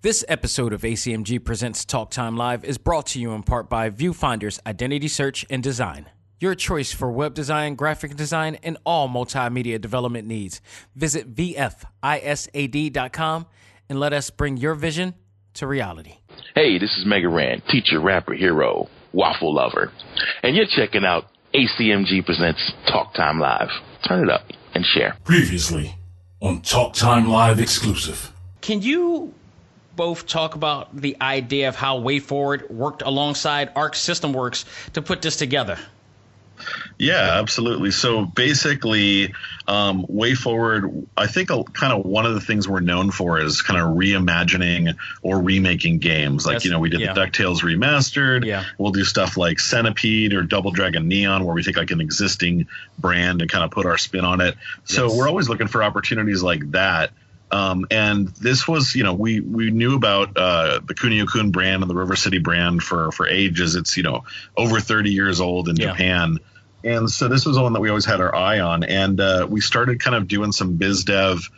This episode of ACMG Presents Talk Time Live is brought to you in part by Viewfinder's Identity Search and Design. Your choice for web design, graphic design, and all multimedia development needs. Visit VFISAD.com and let us bring your vision to reality. Hey, this is Mega Ran, teacher, rapper, hero, waffle lover. And you're checking out ACMG Presents Talk Time Live. Turn it up and share. Previously on Talk Time Live exclusive. Can you both talk about the idea of how WayForward worked alongside Arc System Works to put this together? Yeah, absolutely. So basically, um, WayForward, I think a, kind of one of the things we're known for is kind of reimagining or remaking games. Like, That's, you know, we did yeah. the DuckTales remastered. Yeah. We'll do stuff like Centipede or Double Dragon Neon, where we take like an existing brand and kind of put our spin on it. So yes. we're always looking for opportunities like that um, and this was, you know, we we knew about uh, the Kunio Kun brand and the River City brand for for ages. It's you know over 30 years old in yeah. Japan, and so this was the one that we always had our eye on. And uh, we started kind of doing some biz dev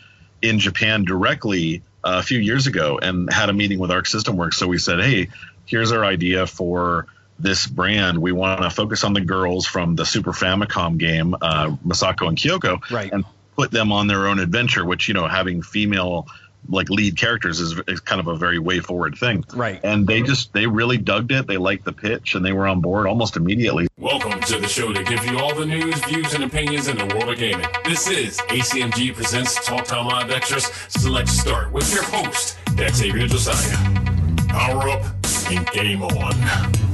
in Japan directly uh, a few years ago, and had a meeting with Arc System Works. So we said, hey, here's our idea for this brand. We want to focus on the girls from the Super Famicom game, uh, Masako and Kyoko, right. and put them on their own adventure, which, you know, having female like lead characters is, is kind of a very way forward thing. Right. And they just they really dug it. They liked the pitch and they were on board almost immediately. Welcome to the show to give you all the news, views, and opinions in the world of gaming. This is ACMG presents Talk Time Live Extras Select Start with your host, Xavier Josiah. Power up and game on.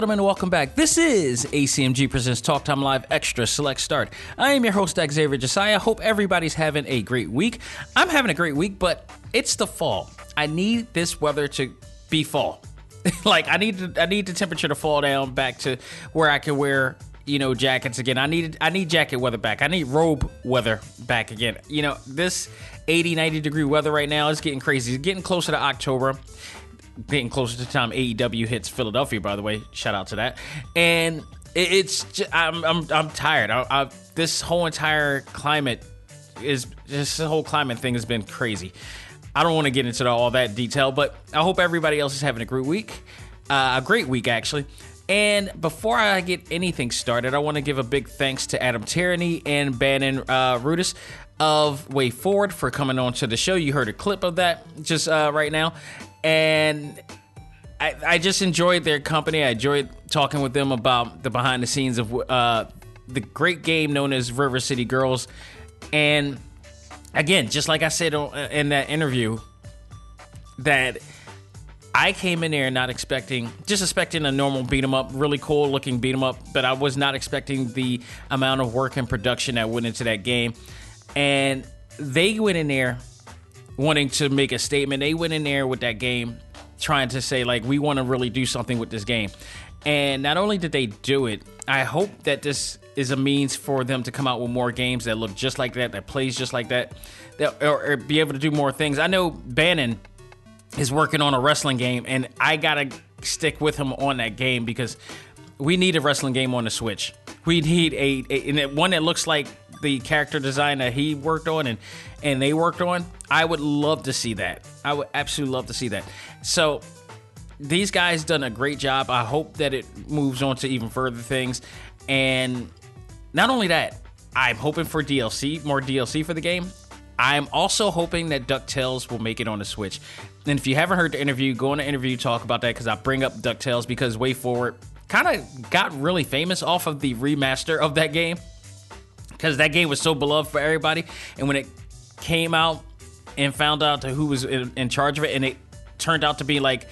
Gentlemen, welcome back. This is ACMG Presents Talk Time Live Extra Select Start. I am your host, Xavier Josiah. Hope everybody's having a great week. I'm having a great week, but it's the fall. I need this weather to be fall. like I need to, I need the temperature to fall down back to where I can wear you know jackets again. I need I need jacket weather back. I need robe weather back again. You know this 80 90 degree weather right now is getting crazy. It's getting closer to October getting closer to time AEW hits Philadelphia. By the way, shout out to that. And it's just, I'm I'm I'm tired. I, I, this whole entire climate is the whole climate thing has been crazy. I don't want to get into all that detail, but I hope everybody else is having a great week, uh, a great week actually. And before I get anything started, I want to give a big thanks to Adam Tierney and Bannon uh, Rudis of Way Forward for coming on to the show. You heard a clip of that just uh, right now and I, I just enjoyed their company. I enjoyed talking with them about the behind the scenes of uh, the great game known as River City Girls. And again, just like I said in that interview, that I came in there not expecting, just expecting a normal beat 'em up, really cool looking beat 'em up, but I was not expecting the amount of work and production that went into that game. And they went in there wanting to make a statement. They went in there with that game trying to say like we want to really do something with this game. And not only did they do it, I hope that this is a means for them to come out with more games that look just like that, that plays just like that, that or, or be able to do more things. I know Bannon is working on a wrestling game, and I gotta stick with him on that game because we need a wrestling game on the Switch. We need a, a one that looks like the character design that he worked on and and they worked on. I would love to see that. I would absolutely love to see that. So these guys done a great job. I hope that it moves on to even further things. And not only that, I'm hoping for DLC, more DLC for the game. I'm also hoping that DuckTales will make it on the Switch. And if you haven't heard the interview, go on the interview talk about that because I bring up DuckTales because WayForward kind of got really famous off of the remaster of that game because that game was so beloved for everybody. And when it came out and found out who was in, in charge of it, and it turned out to be like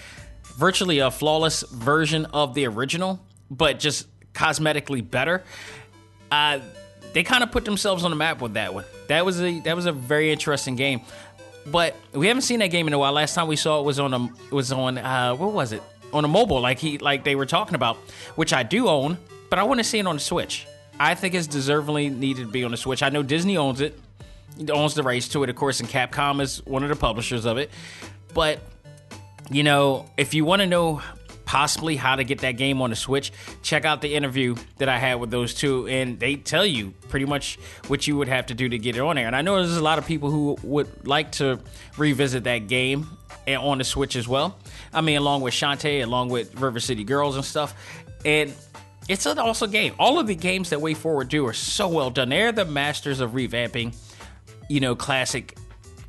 virtually a flawless version of the original, but just cosmetically better. Uh, they kind of put themselves on the map with that one. That was a that was a very interesting game. But we haven't seen that game in a while. Last time we saw it was on a was on uh, what was it on a mobile like he like they were talking about, which I do own, but I want to see it on the Switch. I think it's deservingly needed to be on the Switch. I know Disney owns it, owns the rights to it, of course, and Capcom is one of the publishers of it. But you know, if you want to know possibly how to get that game on the Switch, check out the interview that I had with those two, and they tell you pretty much what you would have to do to get it on there. And I know there's a lot of people who would like to revisit that game eh, on the Switch as well. I mean, along with Shantae, along with River City Girls and stuff. And it's an awesome game. All of the games that WayForward do are so well done. They're the masters of revamping, you know, classic,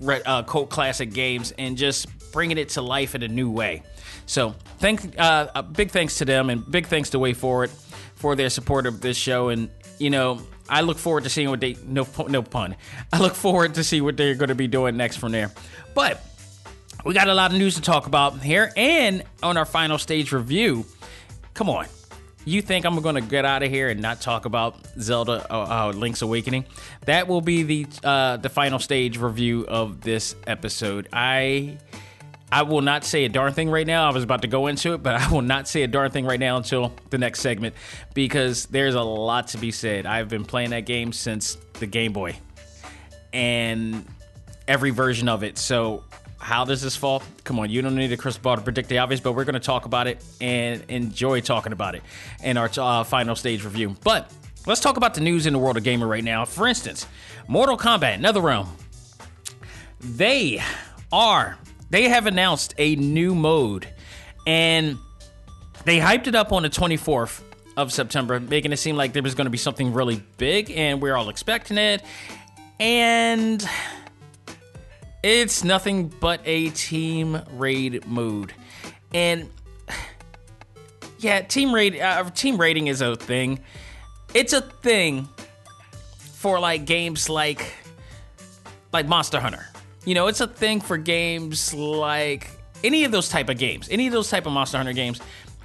uh, cult classic games and just bringing it to life in a new way. So, thank uh, big thanks to them and big thanks to WayForward for their support of this show. And you know, I look forward to seeing what they no no pun. I look forward to see what they're going to be doing next from there. But we got a lot of news to talk about here, and on our final stage review. Come on, you think I'm going to get out of here and not talk about Zelda uh, uh, Link's Awakening? That will be the uh, the final stage review of this episode. I I will not say a darn thing right now. I was about to go into it, but I will not say a darn thing right now until the next segment because there's a lot to be said. I've been playing that game since the Game Boy and every version of it. So, how does this fall? Come on, you don't need a crystal ball to predict the obvious, but we're going to talk about it and enjoy talking about it in our uh, final stage review. But let's talk about the news in the world of gamer right now. For instance, Mortal Kombat NetherRealm. They are they have announced a new mode and they hyped it up on the 24th of September, making it seem like there was going to be something really big and we're all expecting it. And it's nothing but a team raid mode. And yeah, team raid uh, team rating is a thing. It's a thing for like games like like Monster Hunter you know, it's a thing for games like any of those type of games, any of those type of Monster Hunter games.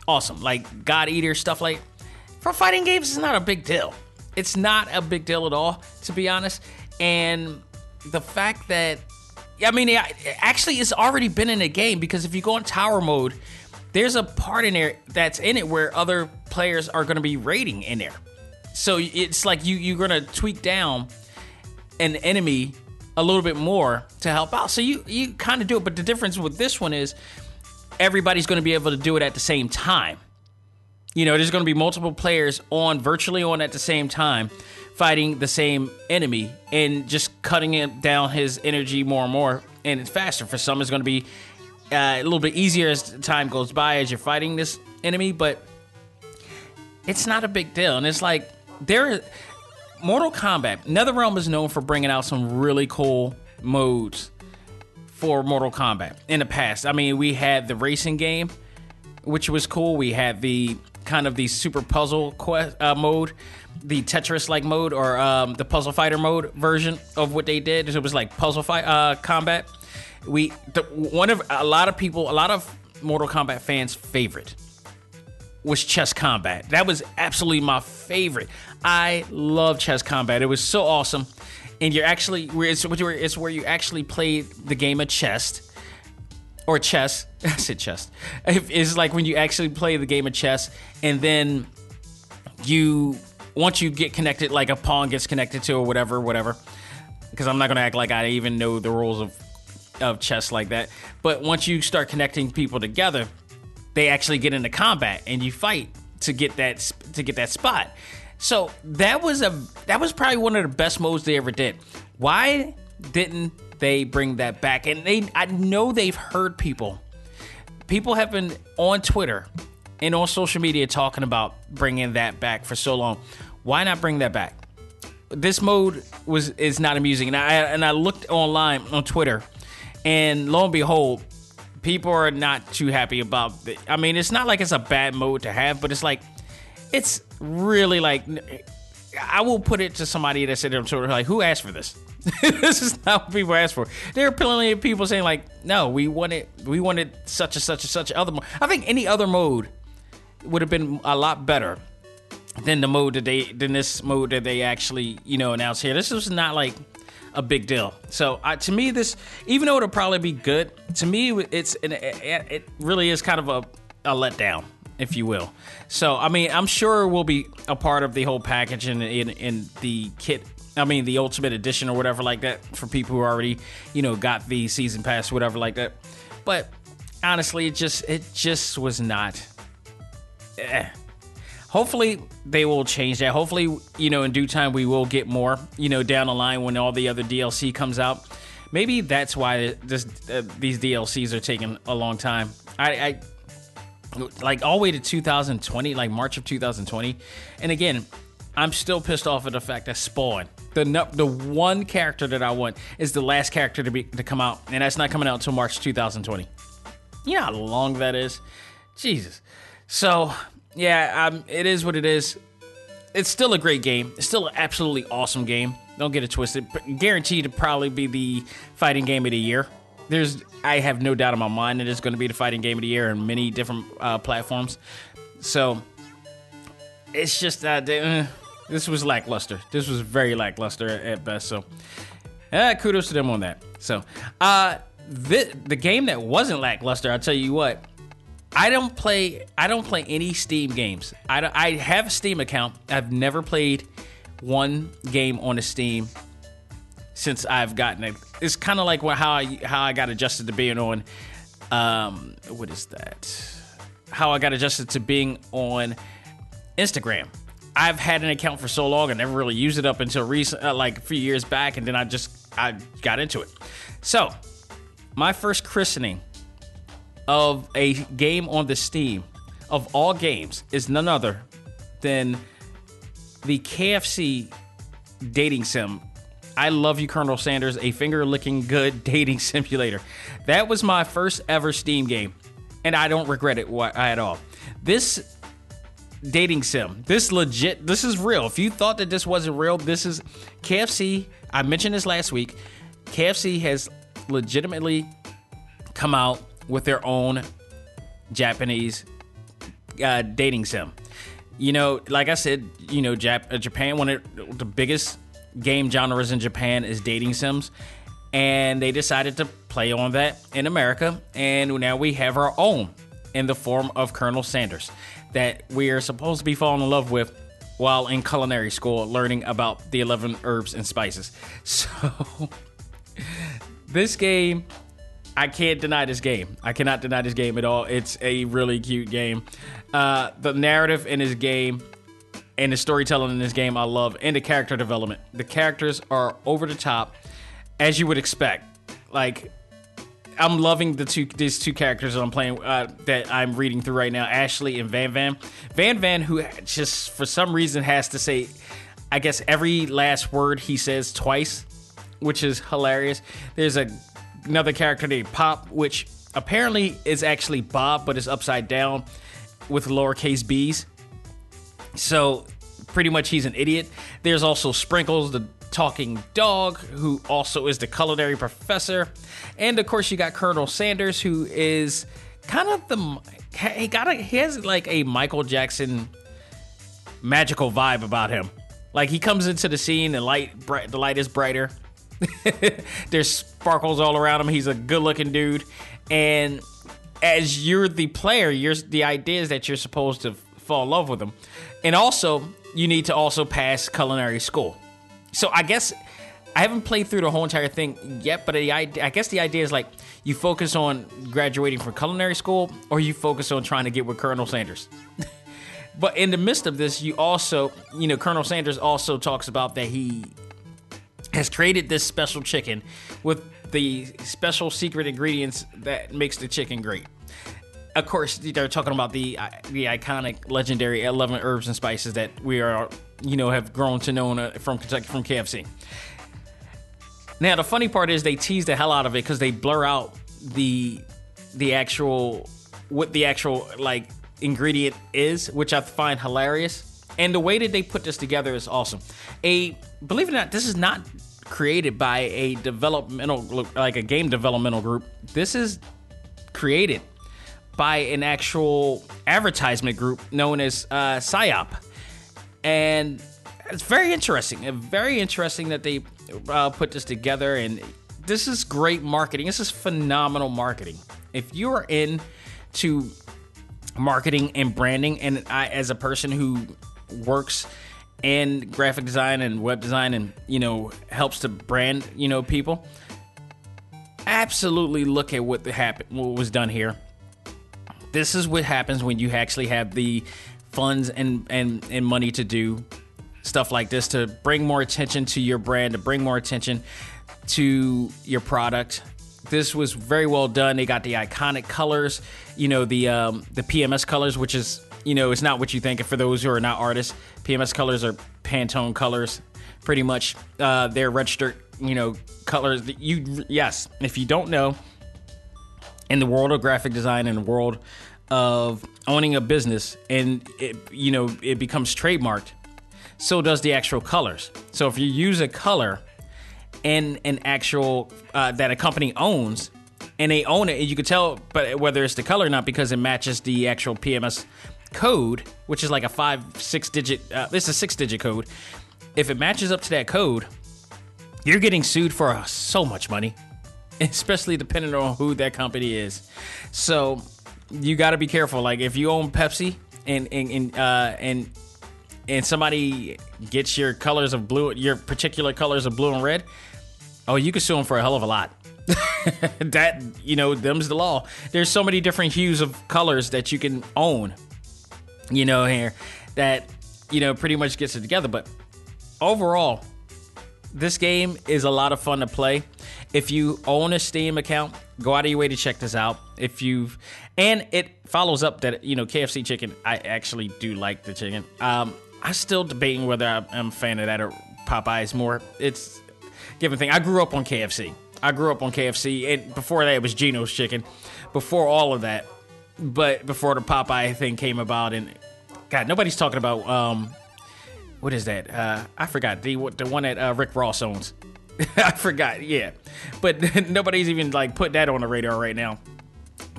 Awesome, like God Eater stuff. Like for fighting games, it's not a big deal. It's not a big deal at all, to be honest. And the fact that I mean, it actually, it's already been in a game because if you go in tower mode, there's a part in there that's in it where other players are going to be raiding in there. So it's like you you're going to tweak down an enemy a little bit more to help out. So you you kind of do it, but the difference with this one is everybody's going to be able to do it at the same time. You know, there's going to be multiple players on virtually on at the same time fighting the same enemy and just cutting it down his energy more and more and it's faster. For some, it's going to be uh, a little bit easier as time goes by as you're fighting this enemy, but it's not a big deal. And it's like there Mortal Kombat, NetherRealm is known for bringing out some really cool modes for Mortal Kombat in the past. I mean, we had the racing game, which was cool. We had the kind of the super puzzle quest, uh, mode, the Tetris like mode, or um, the puzzle fighter mode version of what they did. It was like puzzle fight uh, combat. We the, one of a lot of people, a lot of Mortal Kombat fans' favorite was chess combat. That was absolutely my favorite. I love chess combat. It was so awesome. And you're actually it's, it's where you actually play the game of chess or chess. I said chess. It's like when you actually play the game of chess and then you once you get connected, like a pawn gets connected to or whatever, whatever. Because I'm not gonna act like I even know the rules of of chess like that. But once you start connecting people together, they actually get into combat and you fight to get that to get that spot. So that was a that was probably one of the best modes they ever did. Why didn't they bring that back? And they I know they've heard people. People have been on Twitter and on social media talking about bringing that back for so long. Why not bring that back? This mode was is not amusing, and I and I looked online on Twitter, and lo and behold, people are not too happy about it. I mean, it's not like it's a bad mode to have, but it's like it's really like I will put it to somebody that said on Twitter like, "Who asked for this? this is not what people asked for." There are plenty of people saying like, "No, we wanted we wanted such and such and such other." Mode. I think any other mode would have been a lot better than the mode that they than this mode that they actually you know announced here. This was not like a big deal. So uh, to me, this even though it'll probably be good, to me it's it, it really is kind of a, a letdown, if you will. So I mean, I'm sure we'll be a part of the whole package in in, in the kit. I mean, the Ultimate Edition or whatever like that for people who already, you know, got the season pass, whatever like that. But honestly, it just it just was not. Eh hopefully they will change that. Hopefully, you know, in due time we will get more, you know, down the line when all the other DLC comes out. Maybe that's why this uh, these DLCs are taking a long time. I, I like all the way to 2020, like March of 2020. And again, I'm still pissed off at the fact that Spawn, the the one character that I want, is the last character to be to come out, and that's not coming out until March 2020. You know how long that is? Jesus. So yeah, um, it is what it is. It's still a great game. It's still an absolutely awesome game. Don't get it twisted. But Guaranteed to probably be the fighting game of the year. There's, I have no doubt in my mind that it's going to be the fighting game of the year on many different uh, platforms. So it's just that uh, this was lackluster. This was very lackluster at best. So uh, kudos to them on that. So uh, the the game that wasn't lackluster, I'll tell you what I don't play. I don't play any Steam games. I, I have a Steam account. I've never played one game on a Steam since I've gotten it. It's kind of like how I how I got adjusted to being on. Um, what is that? How I got adjusted to being on Instagram. I've had an account for so long and never really used it up until recent, uh, like a few years back, and then I just I got into it. So, my first christening of a game on the Steam of all games is none other than the KFC dating sim. I love you, Colonel Sanders, a finger licking good dating simulator. That was my first ever Steam game, and I don't regret it at all. This dating sim, this legit, this is real. If you thought that this wasn't real, this is KFC. I mentioned this last week. KFC has legitimately come out with their own Japanese uh, dating sim. You know, like I said, you know, Jap- uh, Japan, one of the biggest game genres in Japan is dating sims. And they decided to play on that in America. And now we have our own in the form of Colonel Sanders that we are supposed to be falling in love with while in culinary school learning about the 11 herbs and spices. So, this game I can't deny this game. I cannot deny this game at all. It's a really cute game. Uh, the narrative in this game and the storytelling in this game, I love, and the character development. The characters are over the top, as you would expect. Like, I'm loving the two these two characters that I'm playing uh, that I'm reading through right now, Ashley and Van Van. Van Van, who just for some reason has to say, I guess every last word he says twice, which is hilarious. There's a another character named Pop, which apparently is actually Bob, but is upside down with lowercase b's. So pretty much he's an idiot. There's also Sprinkles, the talking dog, who also is the culinary professor. And of course, you got Colonel Sanders, who is kind of the he got a, he has like a Michael Jackson magical vibe about him. Like he comes into the scene, the light bright, the light is brighter. There's sparkles all around him. He's a good looking dude. And as you're the player, you're the idea is that you're supposed to fall in love with him. And also, you need to also pass culinary school. So I guess I haven't played through the whole entire thing yet, but the I guess the idea is like you focus on graduating from culinary school or you focus on trying to get with Colonel Sanders. but in the midst of this, you also, you know, Colonel Sanders also talks about that he has created this special chicken with the special secret ingredients that makes the chicken great. Of course, they're talking about the uh, the iconic, legendary 11 herbs and spices that we are, you know, have grown to know from Kentucky from KFC. Now, the funny part is they tease the hell out of it because they blur out the the actual what the actual like ingredient is, which I find hilarious. And the way that they put this together is awesome. A believe it or not, this is not created by a developmental like a game developmental group. This is created by an actual advertisement group known as uh, PSYOP. And it's very interesting. Very interesting that they uh, put this together, and this is great marketing. This is phenomenal marketing. If you are into marketing and branding, and I, as a person who works in graphic design and web design, and you know helps to brand, you know, people, absolutely look at what happened, what was done here. This is what happens when you actually have the funds and and and money to do stuff like this to bring more attention to your brand, to bring more attention to your product. This was very well done. They got the iconic colors, you know, the um, the PMS colors, which is you know, it's not what you think. And for those who are not artists, PMS colors are Pantone colors, pretty much. Uh, they're registered, you know, colors. You yes, if you don't know, in the world of graphic design and the world of owning a business, and it, you know, it becomes trademarked so does the actual colors. So if you use a color in an actual uh, that a company owns and they own it, you can tell but whether it's the color or not because it matches the actual PMS code, which is like a five six digit. Uh, this is a six digit code. If it matches up to that code, you're getting sued for uh, so much money, especially depending on who that company is. So you got to be careful. Like if you own Pepsi and and and, uh, and and somebody gets your colors of blue, your particular colors of blue and red, oh, you can sue them for a hell of a lot. that you know, them's the law. There's so many different hues of colors that you can own. You know, here that you know pretty much gets it together. But overall, this game is a lot of fun to play. If you own a Steam account, go out of your way to check this out. If you've and it follows up that you know KFC chicken. I actually do like the chicken. Um, I'm still debating whether I'm a fan of that or Popeyes more. It's given thing. I grew up on KFC. I grew up on KFC, and before that it was Geno's Chicken. Before all of that, but before the Popeye thing came about, and God, nobody's talking about um, what is that? Uh, I forgot the the one that uh, Rick Ross owns. I forgot. Yeah, but nobody's even like put that on the radar right now.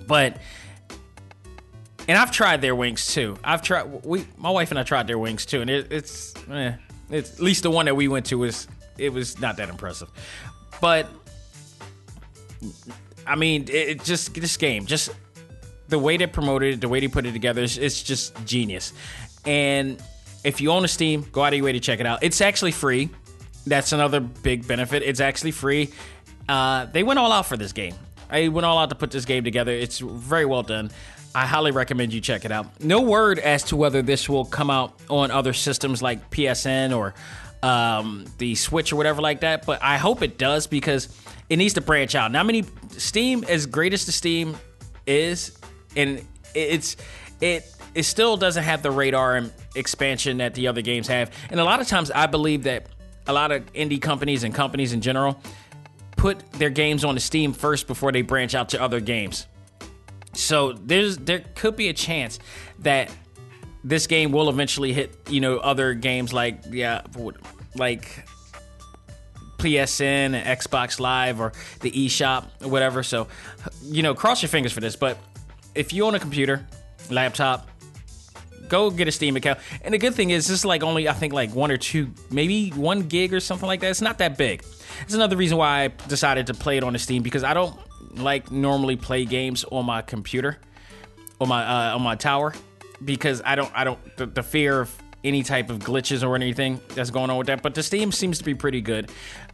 But and I've tried their wings too. I've tried we my wife and I tried their wings too, and it, it's eh, it's at least the one that we went to was it was not that impressive, but I mean it, it just this game just the way they promoted it, the way they put it together, it's, it's just genius. And if you own a Steam, go out of your way to check it out. It's actually free. That's another big benefit. It's actually free. Uh, they went all out for this game. I went all out to put this game together. It's very well done. I highly recommend you check it out. No word as to whether this will come out on other systems like PSN or um, the Switch or whatever like that, but I hope it does because it needs to branch out. Now, many Steam, as great as the Steam is, and it's it it still doesn't have the radar and expansion that the other games have. And a lot of times, I believe that a lot of indie companies and companies in general put their games on the Steam first before they branch out to other games. So there's there could be a chance that this game will eventually hit you know other games like yeah like PSN, and Xbox Live, or the eShop, or whatever. So you know, cross your fingers for this. But if you own a computer, laptop, go get a Steam account. And the good thing is, this is like only I think like one or two, maybe one gig or something like that. It's not that big. It's another reason why I decided to play it on the Steam because I don't like normally play games on my computer, on my uh, on my tower, because I don't I don't the, the fear of any type of glitches or anything that's going on with that. But the Steam seems to be pretty good.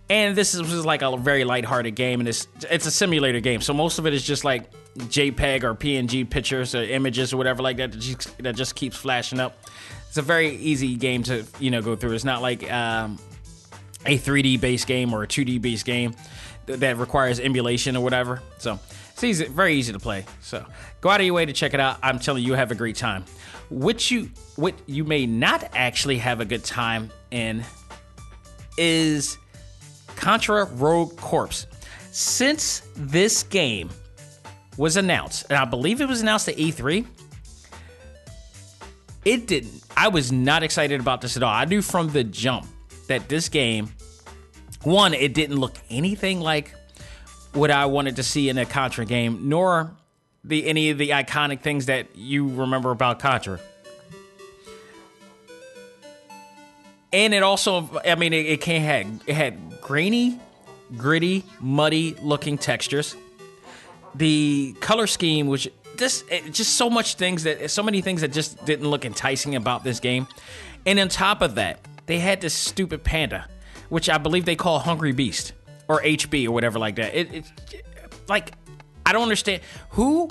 And this is like a very lighthearted game, and it's it's a simulator game. So most of it is just like JPEG or PNG pictures or images or whatever like that that just, that just keeps flashing up. It's a very easy game to you know go through. It's not like um, a 3D based game or a 2D based game that requires emulation or whatever. So it's easy, very easy to play. So go out of your way to check it out. I'm telling you, you have a great time. What you what you may not actually have a good time in is Contra Rogue Corps. Since this game was announced, and I believe it was announced at E3, it didn't. I was not excited about this at all. I knew from the jump that this game one, it didn't look anything like what I wanted to see in a Contra game, nor the any of the iconic things that you remember about Contra. and it also, I mean, it, it can had it had grainy, gritty, muddy looking textures. The color scheme, which this just so much things that so many things that just didn't look enticing about this game, and on top of that, they had this stupid panda, which I believe they call Hungry Beast or HB or whatever like that. It, it like I don't understand who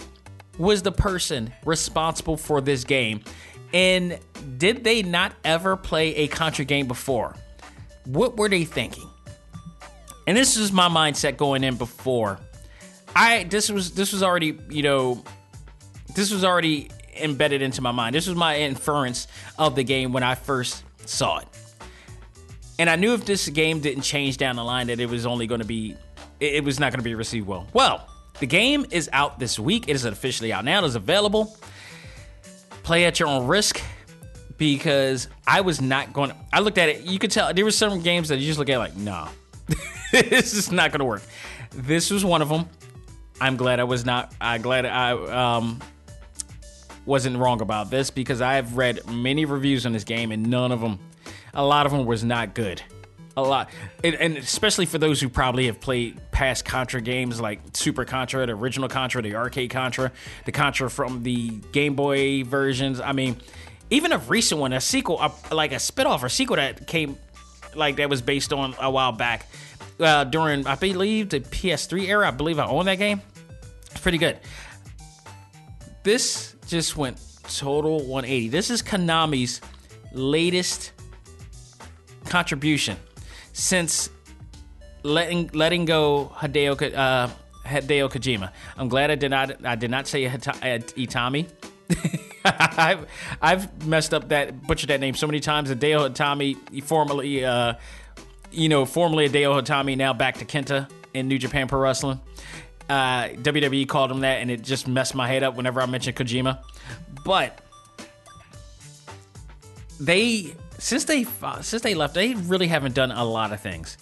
was the person responsible for this game, and did they not ever play a Contra game before? What were they thinking? And this is my mindset going in before. I this was this was already you know this was already embedded into my mind. This was my inference of the game when I first saw it. And I knew if this game didn't change down the line that it was only going to be it was not going to be received well. Well, the game is out this week. It is officially out now. It is available. Play at your own risk because I was not going to. I looked at it. You could tell there were some games that you just look at like, no, this is not going to work. This was one of them. I'm glad I was not. I'm glad I um, wasn't wrong about this because I've read many reviews on this game and none of them, a lot of them was not good a lot, and, and, especially for those who probably have played past Contra games like Super Contra, the original Contra, the arcade Contra, the Contra from the Game Boy versions. I mean, even a recent one, a sequel, a, like a spinoff or sequel that came, like that was based on a while back uh, during, I believe, the PS3 era. I believe I own that game. It's pretty good. This just went total 180. This is Konami's latest contribution since letting letting go Hideo uh, Hideo Kojima. I'm glad I did not I did not say Itami. I've I've messed up that butchered that name so many times. Hideo Itami, formerly uh, you know formerly Hideo Itami, now back to Kenta in New Japan Pro Wrestling. Uh, WWE called him that, and it just messed my head up whenever I mentioned Kojima. But they since they since they left, they really haven't done a lot of things.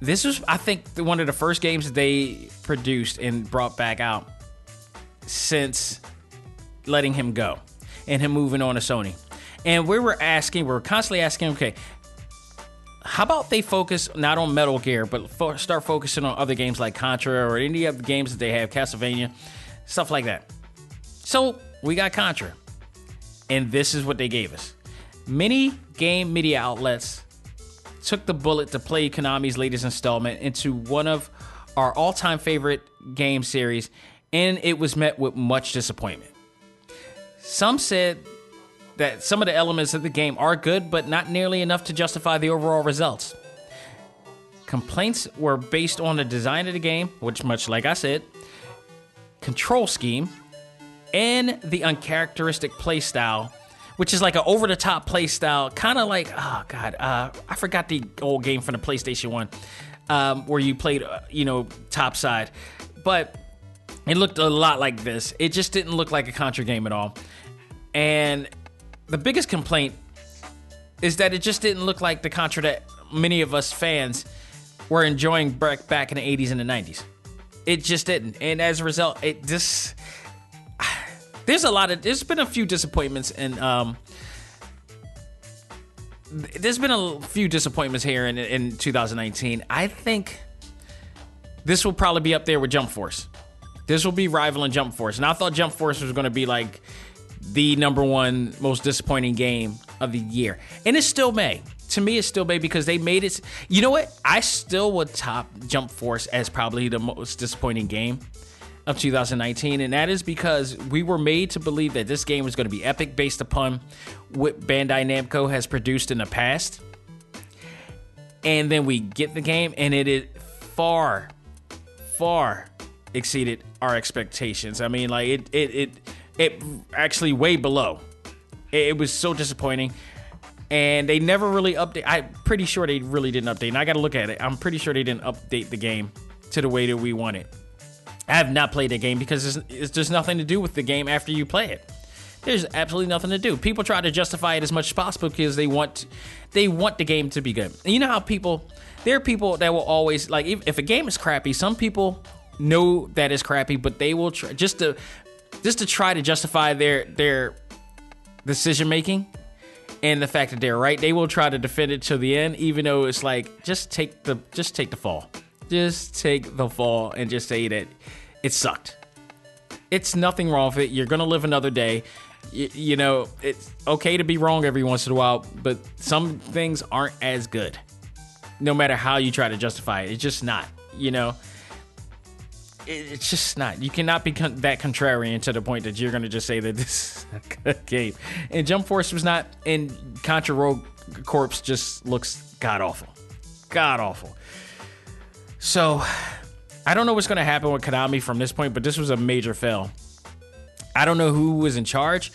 This was, I think, one of the first games they produced and brought back out since letting him go and him moving on to Sony. And we were asking, we were constantly asking, okay, how about they focus not on Metal Gear, but fo- start focusing on other games like Contra or any of the games that they have, Castlevania, stuff like that. So we got Contra, and this is what they gave us. Many game media outlets took the bullet to play Konami's latest installment into one of our all time favorite game series, and it was met with much disappointment. Some said that some of the elements of the game are good, but not nearly enough to justify the overall results. Complaints were based on the design of the game, which, much like I said, control scheme, and the uncharacteristic playstyle which is like an over the top play style, kind of like oh god, uh, I forgot the old game from the PlayStation One, um, where you played uh, you know top side, but it looked a lot like this. It just didn't look like a Contra game at all, and the biggest complaint is that it just didn't look like the Contra that many of us fans were enjoying back back in the 80s and the 90s. It just didn't, and as a result, it just there's a lot of there's been a few disappointments and um there's been a few disappointments here in in 2019. I think this will probably be up there with Jump Force. This will be rivaling Jump Force. And I thought Jump Force was going to be like the number one most disappointing game of the year. And it still may. To me, it still may because they made it. You know what? I still would top Jump Force as probably the most disappointing game of 2019, and that is because we were made to believe that this game was going to be epic based upon what Bandai Namco has produced in the past. And then we get the game, and it is far, far exceeded our expectations. I mean, like it, it, it, it actually way below. It, was so disappointing, and they never really update. I'm pretty sure they really didn't update. And I got to look at it. I'm pretty sure they didn't update the game to the way that we want it. I have not played the game because it's, there's nothing to do with the game after you play it. There's absolutely nothing to do. People try to justify it as much as possible because they want they want the game to be good. And you know how people there are people that will always like if, if a game is crappy, some people know that it's crappy, but they will try just to just to try to justify their their decision making. and the fact that they're right. They will try to defend it to the end, even though it's like just take the just take the fall, just take the fall, and just say that it sucked. It's nothing wrong with it. You're gonna live another day. You, you know, it's okay to be wrong every once in a while, but some things aren't as good. No matter how you try to justify it, it's just not. You know, it's just not. You cannot be con- that contrarian to the point that you're going to just say that this is a good game. And Jump Force was not, and Contra Rogue Corps just looks god awful. God awful. So, I don't know what's going to happen with Konami from this point, but this was a major fail. I don't know who was in charge.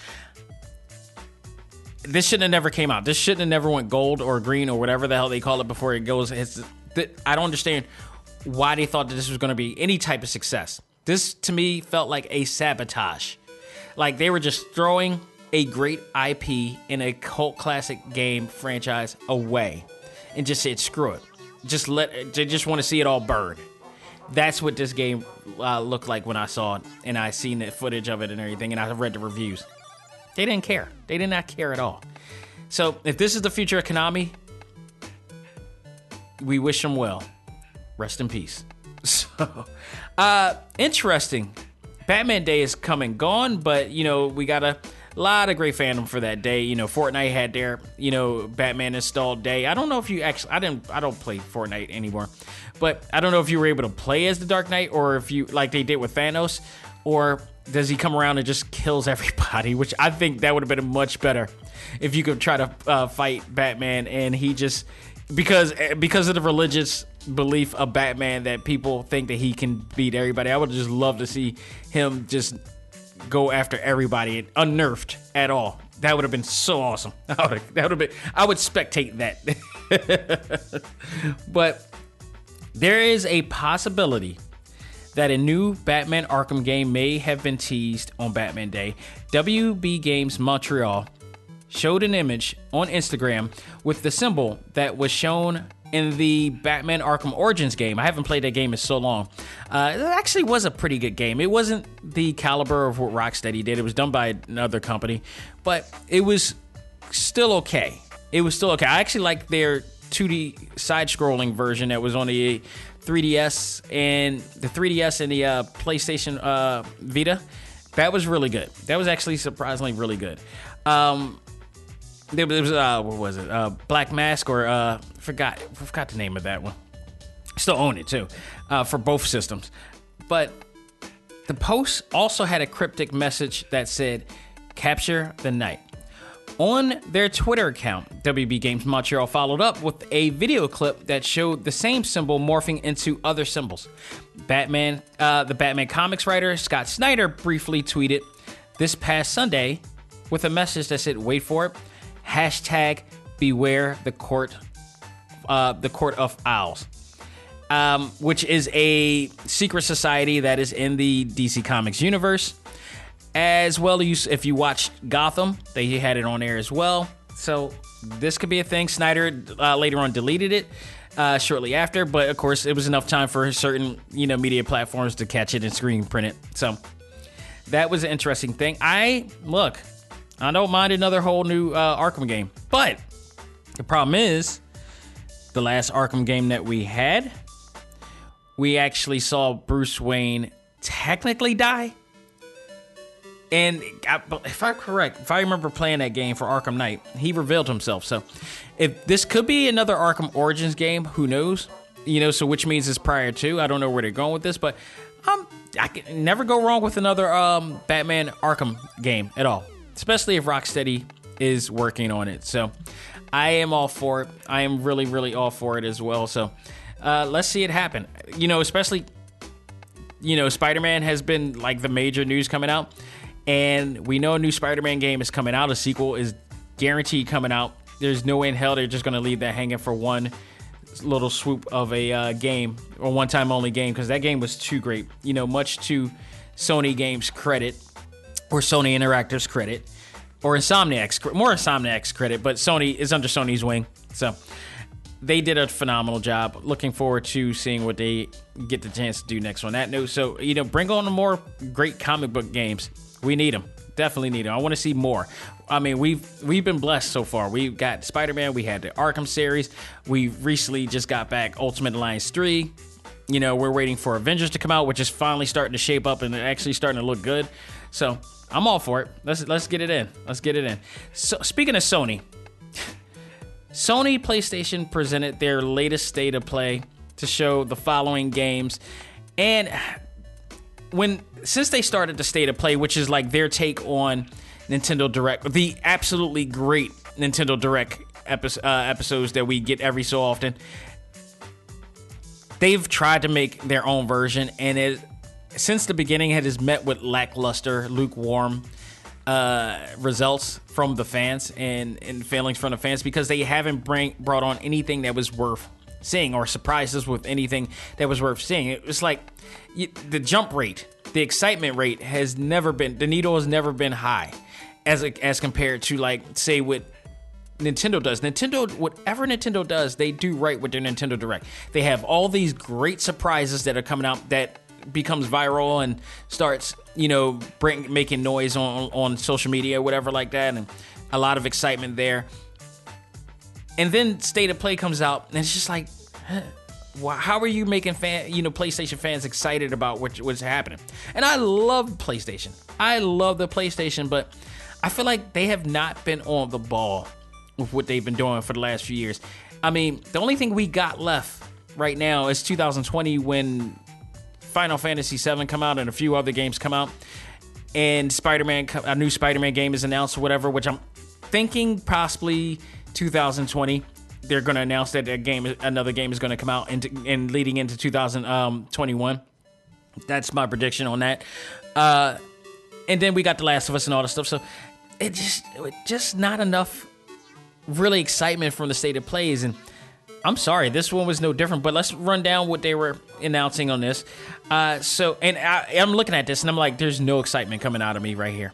This shouldn't have never came out. This shouldn't have never went gold or green or whatever the hell they call it before it goes. It's, I don't understand why they thought that this was going to be any type of success. This to me felt like a sabotage. Like they were just throwing a great IP in a cult classic game franchise away and just said, screw it. Just let, they just want to see it all burn. That's what this game uh, looked like when I saw it and I seen the footage of it and everything and I read the reviews. They didn't care. They did not care at all. So if this is the future of Konami, we wish them well. Rest in peace. So, uh, interesting. Batman Day is coming gone, but you know we got a lot of great fandom for that day. You know, Fortnite had their you know Batman installed day. I don't know if you actually I didn't I don't play Fortnite anymore, but I don't know if you were able to play as the Dark Knight or if you like they did with Thanos, or does he come around and just kills everybody? Which I think that would have been much better if you could try to uh, fight Batman and he just because because of the religious belief of Batman that people think that he can beat everybody. I would just love to see him just go after everybody unnerved at all. That would have been so awesome. that would have been. I would spectate that. but there is a possibility that a new Batman Arkham game may have been teased on Batman Day. WB Games Montreal showed an image on Instagram with the symbol that was shown in the Batman Arkham Origins game. I haven't played that game in so long. Uh, it actually was a pretty good game. It wasn't the caliber of what Rocksteady did. It was done by another company, but it was still okay. It was still okay. I actually like their 2D side-scrolling version that was on the 3DS and the 3DS and the uh, PlayStation uh, Vita. That was really good. That was actually surprisingly really good. Um, there was uh, what was it? Uh, Black Mask or uh, forgot forgot the name of that one. Still own it too, uh, for both systems. But the post also had a cryptic message that said, "Capture the night." On their Twitter account, WB Games Montreal followed up with a video clip that showed the same symbol morphing into other symbols. Batman, uh, the Batman comics writer Scott Snyder briefly tweeted this past Sunday with a message that said, "Wait for it." Hashtag beware the court uh, the court of owls um, which is a secret society that is in the dc comics universe. As well as if you watched gotham they had it on air as well. So this could be a thing. Snyder uh, later on deleted it uh, shortly after but of course it was enough time for certain you know media platforms to catch it and screen print it. So that was an interesting thing. I look I don't mind another whole new uh, Arkham game. But the problem is, the last Arkham game that we had, we actually saw Bruce Wayne technically die. And if I'm correct, if I remember playing that game for Arkham Knight, he revealed himself. So if this could be another Arkham Origins game, who knows? You know, so which means it's prior to. I don't know where they're going with this, but um, I can never go wrong with another um, Batman Arkham game at all especially if Rocksteady is working on it. So I am all for it. I am really, really all for it as well. So uh, let's see it happen. You know, especially, you know, Spider Man has been like the major news coming out. And we know a new Spider Man game is coming out. A sequel is guaranteed coming out. There's no way in hell they're just going to leave that hanging for one little swoop of a uh, game or one time only game because that game was too great. You know, much to Sony Games' credit or Sony Interactive's credit, or Insomniac's more Insomniac's credit, but Sony is under Sony's wing, so they did a phenomenal job. Looking forward to seeing what they get the chance to do next on that note. So you know, bring on more great comic book games. We need them. Definitely need them. I want to see more. I mean, we've we've been blessed so far. We've got Spider Man. We had the Arkham series. We recently just got back Ultimate Alliance three. You know, we're waiting for Avengers to come out, which is finally starting to shape up and actually starting to look good. So I'm all for it. Let's let's get it in. Let's get it in. So speaking of Sony, Sony PlayStation presented their latest state of play to show the following games, and when since they started the state of play, which is like their take on Nintendo Direct, the absolutely great Nintendo Direct uh, episodes that we get every so often, they've tried to make their own version, and it since the beginning it has met with lackluster, lukewarm uh, results from the fans and, and failings from the fans because they haven't bring, brought on anything that was worth seeing or surprised us with anything that was worth seeing. It was like you, the jump rate, the excitement rate has never been, the needle has never been high as a, as compared to like say what Nintendo does. Nintendo, whatever Nintendo does, they do right with their Nintendo Direct. They have all these great surprises that are coming out that becomes viral and starts, you know, bring making noise on on social media, whatever like that, and a lot of excitement there. And then State of Play comes out, and it's just like, how are you making fan, you know, PlayStation fans excited about what, what's happening? And I love PlayStation. I love the PlayStation, but I feel like they have not been on the ball with what they've been doing for the last few years. I mean, the only thing we got left right now is 2020 when Final Fantasy VII come out and a few other games come out, and Spider-Man, a new Spider-Man game is announced or whatever. Which I'm thinking possibly 2020 they're going to announce that a game, another game is going to come out and, and leading into 2021. That's my prediction on that. Uh, and then we got The Last of Us and all the stuff. So it just, just not enough really excitement from the state of plays. And I'm sorry, this one was no different. But let's run down what they were announcing on this. Uh, so, and I, I'm looking at this and I'm like, there's no excitement coming out of me right here.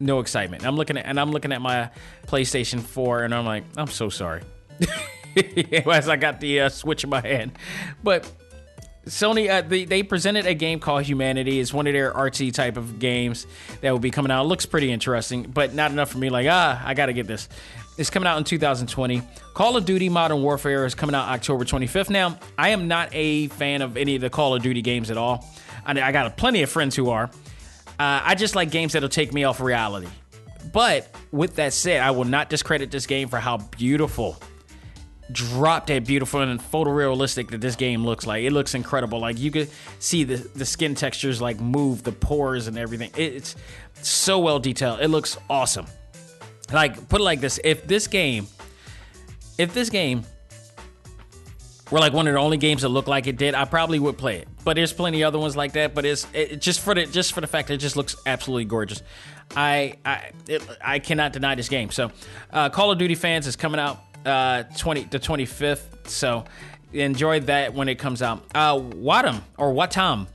No excitement. I'm looking at and I'm looking at my PlayStation 4 and I'm like, I'm so sorry. As I got the uh, Switch in my hand, but Sony uh, they, they presented a game called Humanity. It's one of their artsy type of games that will be coming out. It looks pretty interesting, but not enough for me. Like ah, I got to get this. It's coming out in 2020. Call of Duty Modern Warfare is coming out October 25th. Now, I am not a fan of any of the Call of Duty games at all. I, I got plenty of friends who are. Uh, I just like games that'll take me off reality. But with that said, I will not discredit this game for how beautiful drop dead beautiful and photorealistic that this game looks like. It looks incredible. Like you could see the the skin textures like move, the pores and everything. It's so well detailed. It looks awesome. Like put it like this: if this game, if this game were like one of the only games that look like it did, I probably would play it. But there's plenty other ones like that. But it's it, just for the just for the fact that it just looks absolutely gorgeous. I I it, I cannot deny this game. So, uh, Call of Duty fans is coming out uh, 20 the 25th. So enjoy that when it comes out. Uh, Wattam or Wattam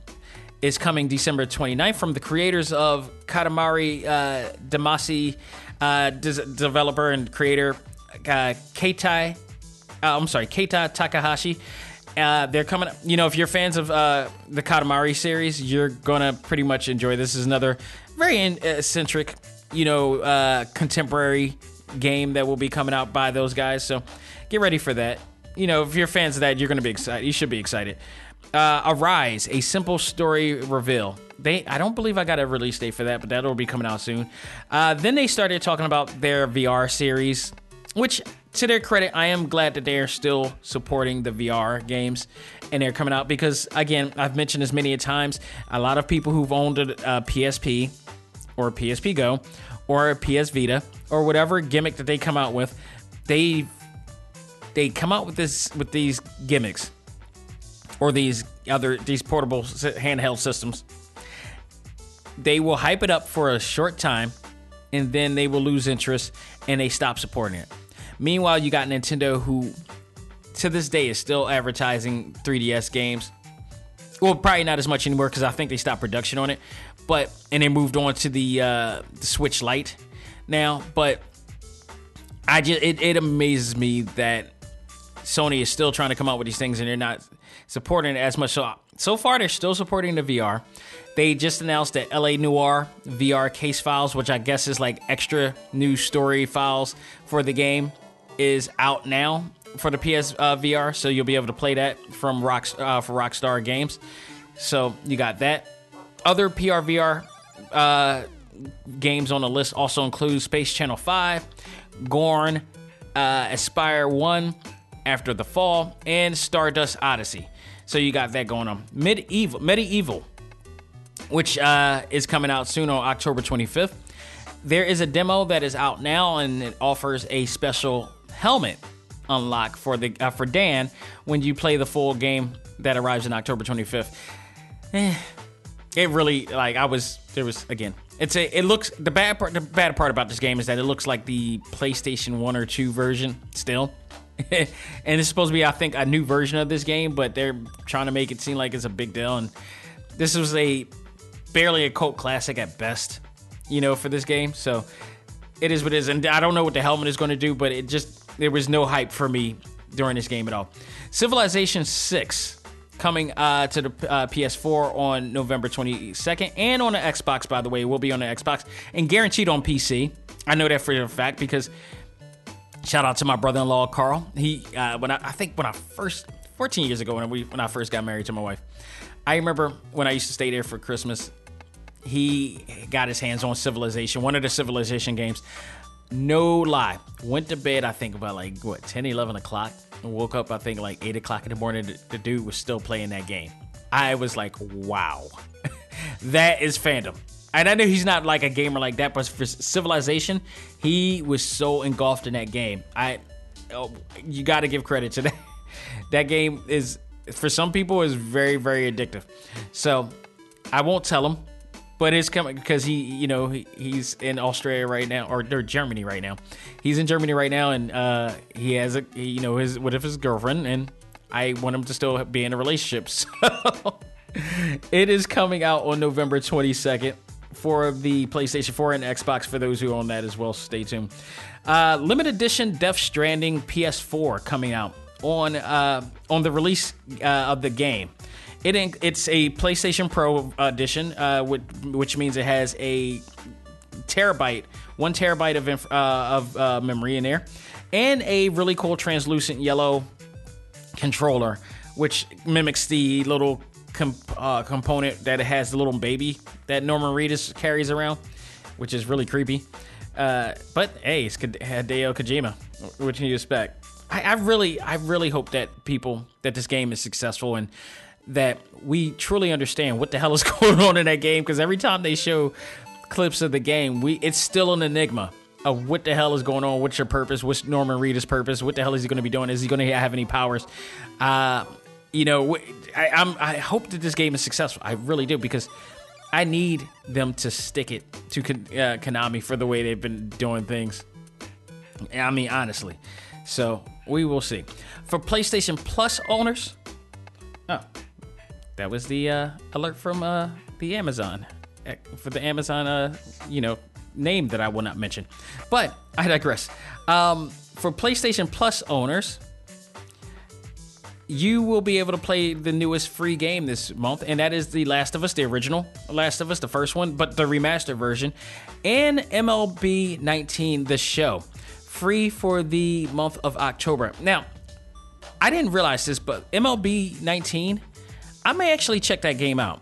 is coming December 29th from the creators of Katamari uh, Damacy, uh, developer and creator uh, Keitai. Uh, I'm sorry, Keita Takahashi. Uh, they're coming. You know, if you're fans of uh, the Katamari series, you're gonna pretty much enjoy this. is another very eccentric, you know, uh, contemporary game that will be coming out by those guys. So get ready for that. You know, if you're fans of that, you're to be excited. You should be excited. Uh, Arise, a simple story reveal. They, I don't believe I got a release date for that, but that'll be coming out soon. Uh, then they started talking about their VR series, which, to their credit, I am glad that they are still supporting the VR games and they're coming out because, again, I've mentioned this many times. A lot of people who've owned a, a PSP or a PSP Go or a PS Vita or whatever gimmick that they come out with, they they come out with this with these gimmicks or these other these portable handheld systems. They will hype it up for a short time and then they will lose interest and they stop supporting it. Meanwhile, you got Nintendo who to this day is still advertising 3DS games. Well, probably not as much anymore because I think they stopped production on it. But and they moved on to the, uh, the Switch Lite now. But I just it, it amazes me that Sony is still trying to come out with these things and they're not supporting it as much. So so far they're still supporting the VR. They just announced that LA Noire VR case files, which I guess is like extra new story files for the game, is out now for the PS uh, VR. So you'll be able to play that from Rock uh, for Rockstar Games. So you got that. Other PSVR uh, games on the list also include Space Channel 5, Gorn, uh, Aspyr 1, After the Fall, and Stardust Odyssey. So you got that going on. MediEvil, MediEvil, which uh, is coming out soon on October 25th. There is a demo that is out now, and it offers a special helmet unlock for the uh, for Dan when you play the full game that arrives in October 25th. Eh, it really like I was there was again. It's a it looks the bad part the bad part about this game is that it looks like the PlayStation 1 or 2 version still. and it's supposed to be I think a new version of this game, but they're trying to make it seem like it's a big deal and this was a barely a cult classic at best, you know, for this game. So it is what it is and I don't know what the helmet is going to do, but it just there was no hype for me during this game at all. Civilization 6 coming uh, to the uh, PS4 on November 22nd and on the Xbox, by the way. will be on the Xbox and guaranteed on PC. I know that for a fact because shout out to my brother in law, Carl. He, uh, when I, I think when I first, 14 years ago, when, we, when I first got married to my wife, I remember when I used to stay there for Christmas, he got his hands on Civilization, one of the Civilization games. No lie. Went to bed, I think, about like, what, 10, 11 o'clock? And woke up, I think, like 8 o'clock in the morning. The, dude was still playing that game. I was like, wow. that is fandom. And I know he's not like a gamer like that, but for Civilization, he was so engulfed in that game. I, oh, you got to give credit to that. that game is, for some people, is very, very addictive. So I won't tell him but it's coming because he, you know, he, he's in Australia right now or, or, Germany right now. He's in Germany right now, and uh, he has a, you know, his with his girlfriend, and I want him to still be in a relationship. So it is coming out on November 22nd for the PlayStation 4 and Xbox for those who own that as well. Stay tuned. Uh, limited edition Death Stranding PS4 coming out on uh, on the release uh, of the game. It it's a PlayStation Pro edition, uh, which, which, means it has a terabyte, one terabyte of uh, of uh, memory in there, and a really cool translucent yellow controller, which mimics the little uh, component that it has the little baby that Norman Reedus carries around, which is really creepy. Uh, but hey, it's Hideo Kojima. Can you expect? I, I really, I really hope that people that this game is successful and that we truly understand what the hell is going on in that game because every time they show clips of the game, we it's still an enigma of what the hell is going on, what's your purpose, what's Norman Reedus' purpose, what the hell is he going to be doing, is he going to have any powers? Uh, you know, I, I'm, I hope that this game is successful. I really do because I need them to stick it to uh, Konami for the way they've been doing things. I mean, honestly. So we will see. For PlayStation Plus owners, that was the uh, alert from uh, the Amazon eh, for the Amazon, uh, you know, name that I will not mention. But I digress. Um, for PlayStation Plus owners, you will be able to play the newest free game this month, and that is The Last of Us, the original Last of Us, the first one, but the remastered version, and MLB 19, the show, free for the month of October. Now, I didn't realize this, but MLB 19 I may actually check that game out.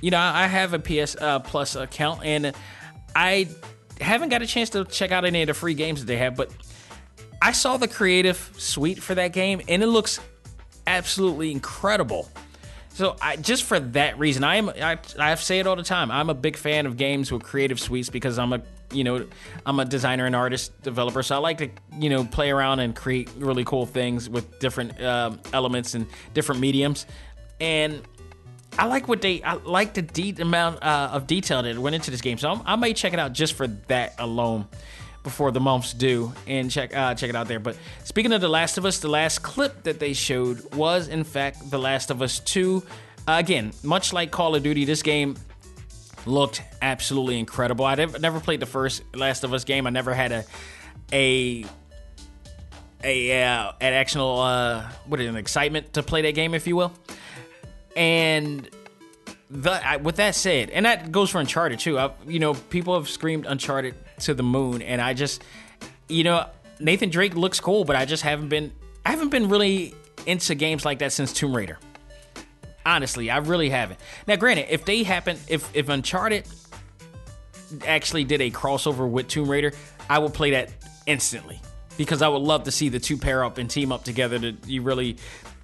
You know, I have a PS uh, Plus account, and I haven't got a chance to check out any of the free games that they have, but I saw the creative suite for that game, and it looks absolutely incredible. So I, just for that reason, I am I, I say it all the time. I'm a big fan of games with creative suites because I'm a you know I'm a designer and artist developer, so I like to you know play around and create really cool things with different um, elements and different mediums and I like what they I like the deep amount uh, of detail that went into this game. So I'm, i may check it out just for that alone before the months do and check uh, check it out there. But speaking of The Last of Us, the last clip that they showed was in fact The Last of Us 2. Uh, again, much like Call of Duty, this game looked absolutely incredible. I never, played the first Last of Us game. I never had a a a uh, an actual uh, what an excitement to play that game, if you will and the, I, with that said, and that goes for Uncharted too. I, you know, people have screamed Uncharted to the moon, and I just, you know, Nathan Drake looks cool, but I just haven't been, I haven't been really into games like that since Tomb Raider. Honestly, I really haven't. Now, granted, if they happen, if if Uncharted actually did a crossover with Tomb Raider, I would play that instantly because I would love to see the two pair up and team up together to you really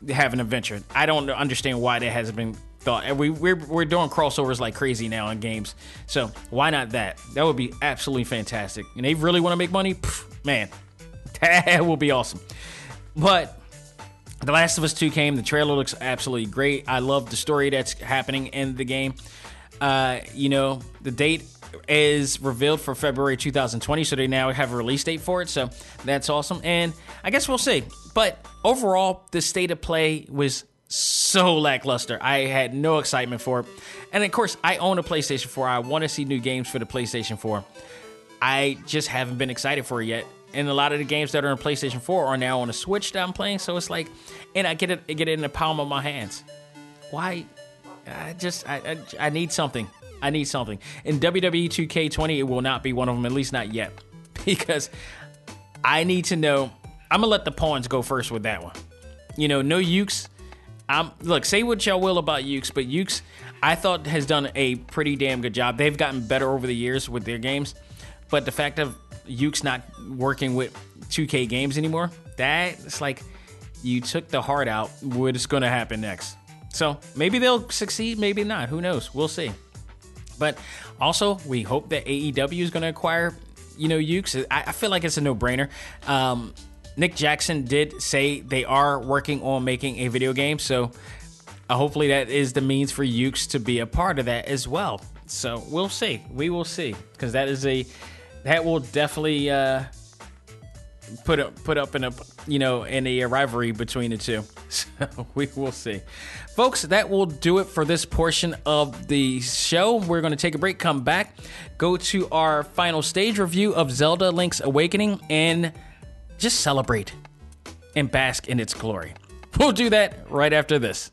have an adventure. I don't understand why that hasn't been thought. And we we're, we're doing crossovers like crazy now in games, so why not that? That would be absolutely fantastic. And they really want to make money, Pff, man, that will be awesome. But the Last of Us 2 came. The trailer looks absolutely great. I love the story that's happening in the game. Uh, you know, the date is revealed for February 2020, so they now have a release date for it. So that's awesome. And I guess we'll see. But overall, the state of play was so lackluster. I had no excitement for it. And of course, I own a PlayStation 4. I want to see new games for the PlayStation 4. I just haven't been excited for it yet. And a lot of the games that are on PlayStation 4 are now on a Switch that I'm playing. So it's like, and I get it, I get it in the palm of my hands. Why? I just, I, I, I need something. I need something. In WWE 2K20, it will not be one of them, at least not yet. Because I need to know. I'm gonna let the pawns go first with that one. You know, no Yuke's. I'm look, say what y'all will about Yuke's, but Yuke's I thought has done a pretty damn good job. They've gotten better over the years with their games. But the fact of Yuke's not working with 2K games anymore, that's like you took the heart out. What is gonna happen next? So maybe they'll succeed, maybe not. Who knows? We'll see. But also, we hope that AEW is going to acquire, you know, Yuke's. I, I, feel like it's a no brainer. Um, Nick Jackson did say they are working on making a video game, so uh, hopefully that is the means for Yuke's to be a part of that as well. So we'll see. We will see because that is a that will definitely uh, put up put up in a you know in a rivalry between the two. So we will see. Folks, that will do it for this portion of the show. We're going to take a break, come back, go to our final stage review of Zelda Link's Awakening, and just celebrate and bask in its glory. We'll do that right after this.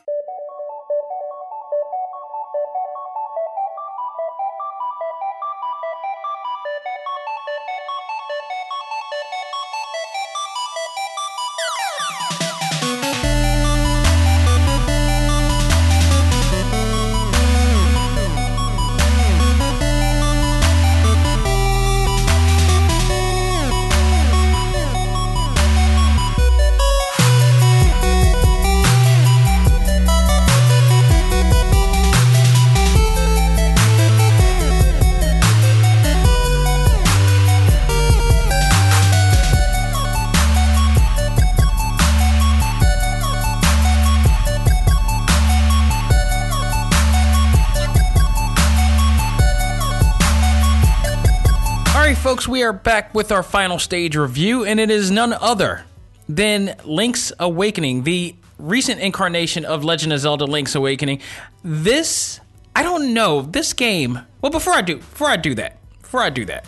Folks, we are back with our final stage review, and it is none other than Link's Awakening, the recent incarnation of Legend of Zelda Link's Awakening. This, I don't know, this game. Well, before I do, before I do that, before I do that,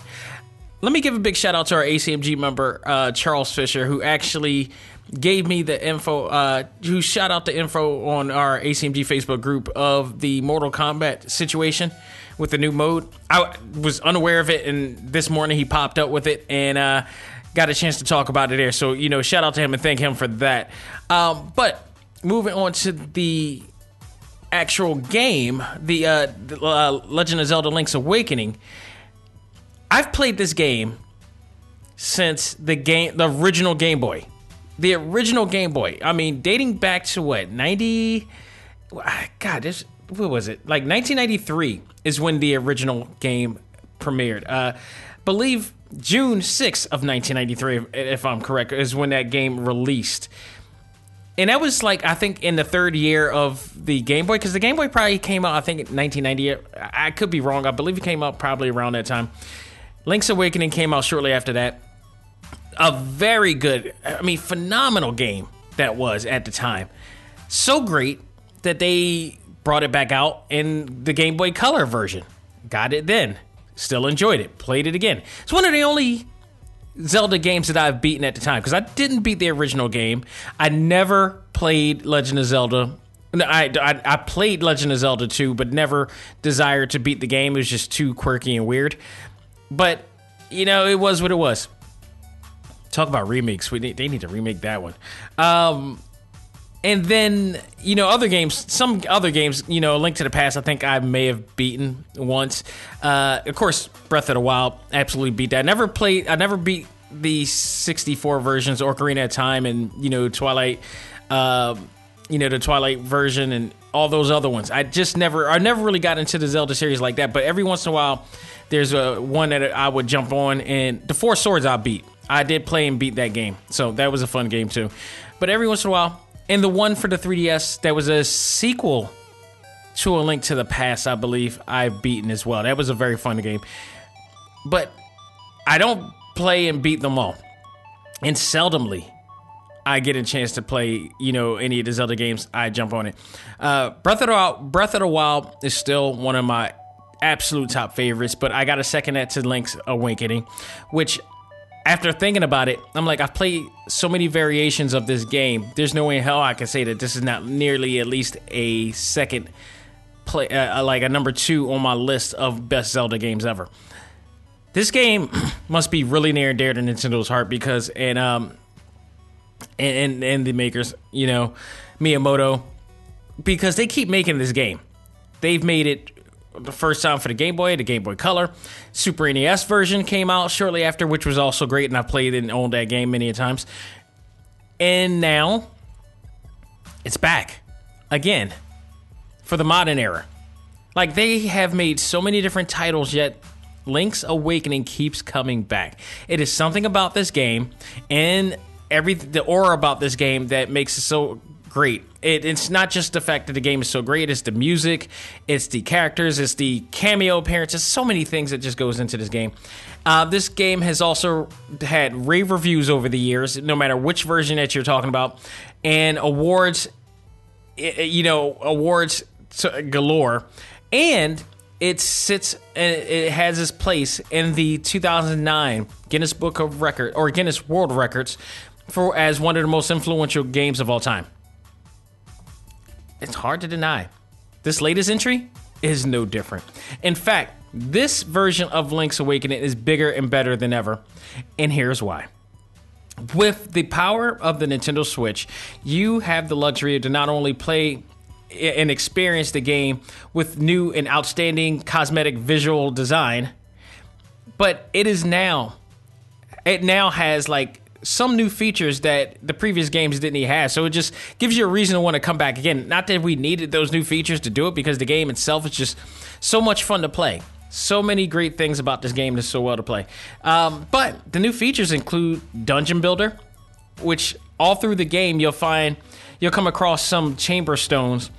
let me give a big shout out to our ACMG member, uh, Charles Fisher, who actually gave me the info, uh, who shout out the info on our ACMG Facebook group of the Mortal Kombat situation with the new mode. I was unaware of it, and this morning he popped up with it and uh, got a chance to talk about it there. So, you know, shout out to him and thank him for that. Um, but moving on to the actual game, the, uh, the uh, Legend of Zelda Link's Awakening. I've played this game since the game, the original Game Boy, the original Game Boy. I mean, dating back to what ninety? God, this what was it? Like 1993 is when the original game premiered. Uh, believe June 6th of 1993, if I'm correct, is when that game released. And that was like I think in the third year of the Game Boy because the Game Boy probably came out I think in 1990. I could be wrong. I believe it came out probably around that time. Link's Awakening came out shortly after that. A very good, I mean, phenomenal game that was at the time. So great that they brought it back out in the Game Boy Color version. Got it then. Still enjoyed it. Played it again. It's one of the only Zelda games that I've beaten at the time because I didn't beat the original game. I never played Legend of Zelda. No, I, I, I played Legend of Zelda 2, but never desired to beat the game. It was just too quirky and weird. But, you know, it was what it was. Talk about remakes. We need, they need to remake that one. Um, and then you know other games some other games you know link to the past i think i may have beaten once. Uh, of course breath of the wild absolutely beat that. I never played i never beat the 64 versions ocarina of time and you know twilight uh, you know the twilight version and all those other ones. I just never i never really got into the zelda series like that but every once in a while there's a one that i would jump on and the four swords i beat. I did play and beat that game so that was a fun game too. But every once in a while and the one for the 3DS that was a sequel to A Link to the Past, I believe I've beaten as well. That was a very fun game. But I don't play and beat them all. And seldomly I get a chance to play, you know, any of the Zelda games, I jump on it. Uh, Breath of the Wild, Breath of the Wild is still one of my absolute top favorites, but I got to second that to Link's Awakening, which after thinking about it, I'm like, I've played so many variations of this game. There's no way in hell I can say that this is not nearly at least a second play, uh, uh like a number two on my list of best Zelda games ever. This game must be really near and dear to Nintendo's heart because, and um, and and, and the makers, you know, Miyamoto, because they keep making this game. They've made it the first time for the Game Boy, the Game Boy Color. Super NES version came out shortly after, which was also great, and I played and owned that game many a times. And now it's back again for the modern era. Like they have made so many different titles, yet Link's Awakening keeps coming back. It is something about this game and every the aura about this game that makes it so great. It, it's not just the fact that the game is so great; it's the music, it's the characters, it's the cameo appearances. So many things that just goes into this game. Uh, this game has also had rave reviews over the years, no matter which version that you're talking about, and awards. Eh, eh, you know, awards galore, and it sits eh, it has its place in the 2009 Guinness Book of Record or Guinness World Records for as one of the most influential games of all time it's hard to deny. This latest entry is no different. In fact, this version of Link's Awakening is bigger and better than ever. And here's why. With the power of the Nintendo Switch, you have the luxury to not only play and experience the game with new and outstanding cosmetic visual design, but it is now it now has like some new features that the previous games didn't have. So it just gives you a reason to want to come back again. Not that we needed those new features to do it because the game itself is just so much fun to play. So many great things about this game that's so well to play. Um, but the new features include Dungeon Builder, which all through the game you'll find you'll come across some chamber stones